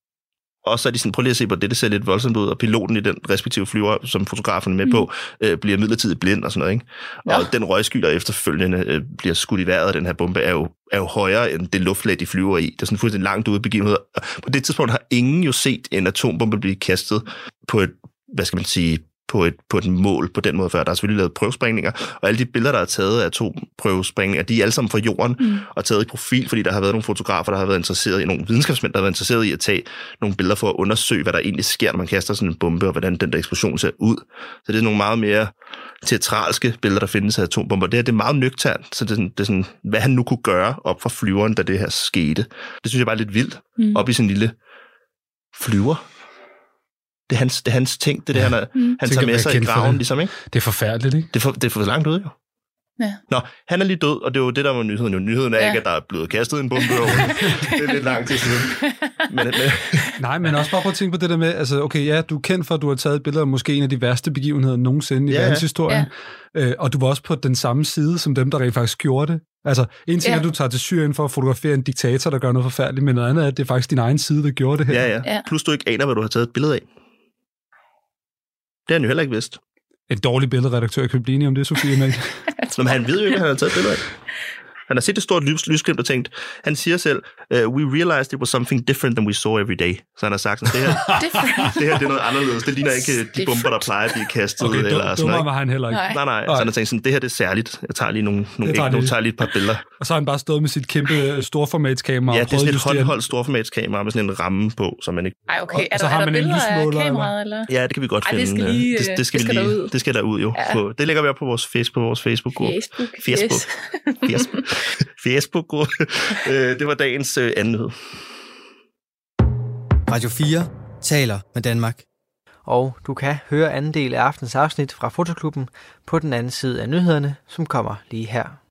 Og så er de sådan, prøv lige at se på det, det ser lidt voldsomt ud, og piloten i den respektive flyver, som fotografen er med mm. på, øh, bliver midlertidigt blind og sådan noget. Ikke? Og ja. den røgsky, der efterfølgende øh, bliver skudt i vejret af den her bombe, er jo, er jo højere end det luftlag, de flyver i. Det er sådan fuldstændig langt ude begivenhed. På det tidspunkt har ingen jo set en atombombe blive kastet på et, hvad skal man sige, på et, på et mål på den måde før. Der er selvfølgelig lavet prøvesprængninger, og alle de billeder, der er taget af atomprøvesprængninger, de er alle sammen fra jorden mm. og taget i profil, fordi der har været nogle fotografer, der har været interesseret i, nogle videnskabsmænd, der har været interesseret i at tage nogle billeder for at undersøge, hvad der egentlig sker, når man kaster sådan en bombe, og hvordan den der eksplosion ser ud. Så det er nogle meget mere teatralske billeder, der findes af atombomber. Det her det er meget nøgternt, så det er, sådan, det er sådan, hvad han nu kunne gøre op fra flyveren, da det her skete. Det synes jeg bare er lidt vildt, mm. op i en lille flyver. Det er hans, det er hans ting, det er det, han, er, mm. han tager med sig i graven, ligesom, ikke? Det er forfærdeligt, ikke? Det er for, det er for langt ude, jo. Ja. Nå, han er lige død, og det er jo det, der var nyheden. Jo. Nyheden er ja. ikke, at der er blevet kastet en bombe over. det er lidt lang tid siden. Men, men... Nej, men også bare prøv at tænke på det der med, altså okay, ja, du er kendt for, at du har taget billeder af måske en af de værste begivenheder nogensinde i Ja, ja. verdenshistorien. Øh, og du var også på den samme side, som dem, der rent faktisk gjorde det. Altså, en ting Ja. er, at du tager til Syrien for at fotografere en diktator, der gør noget forfærdeligt, men noget andet er, at det er faktisk din egen side, der gjorde det her. Ja, ja, ja. Plus du ikke aner, hvad du har taget et billede af. Det har han jo heller ikke vidst. En dårlig billedredaktør kan blive enige om det, Sofie Emil. Men han ved jo ikke, at han har taget billeder af. Han har set et stort lys, lysglimt og tænkt, han siger selv, uh, we realized it was something different than we saw every day. Så han har sagt, sådan, det her, det her det er noget anderledes. Det ligner ikke de bomber, der plejer at blive kastet. Okay, eller dum, sådan dummer noget. var han heller ikke. Nej, nej. Så han har tænkt sådan, det her det er særligt. Jeg tager lige nogle, nogle, tager tager, nogle, det. tager lige et par billeder. Og så har han bare stået med sit kæmpe øh, storformatskamera. Ja, det er sådan et håndholdt storformatskamera med sådan en ramme på, så man ikke... Ej, okay. Er så der, har er der man en billeder af lysmåler, kameraet, eller? Ja, det kan vi godt Ej, finde. det skal lige, det, det skal det vi skal lige, derud. det skal derud jo. Ja. På, det lægger vi op på vores Facebook. På vores Facebook. Facebook. Facebook. Yes. Facebook. Facebook. Øh, det var dagens øh, anden nyhed. Radio 4 taler med Danmark. Og du kan høre anden del af aftens afsnit fra Fotoklubben på den anden side af nyhederne, som kommer lige her.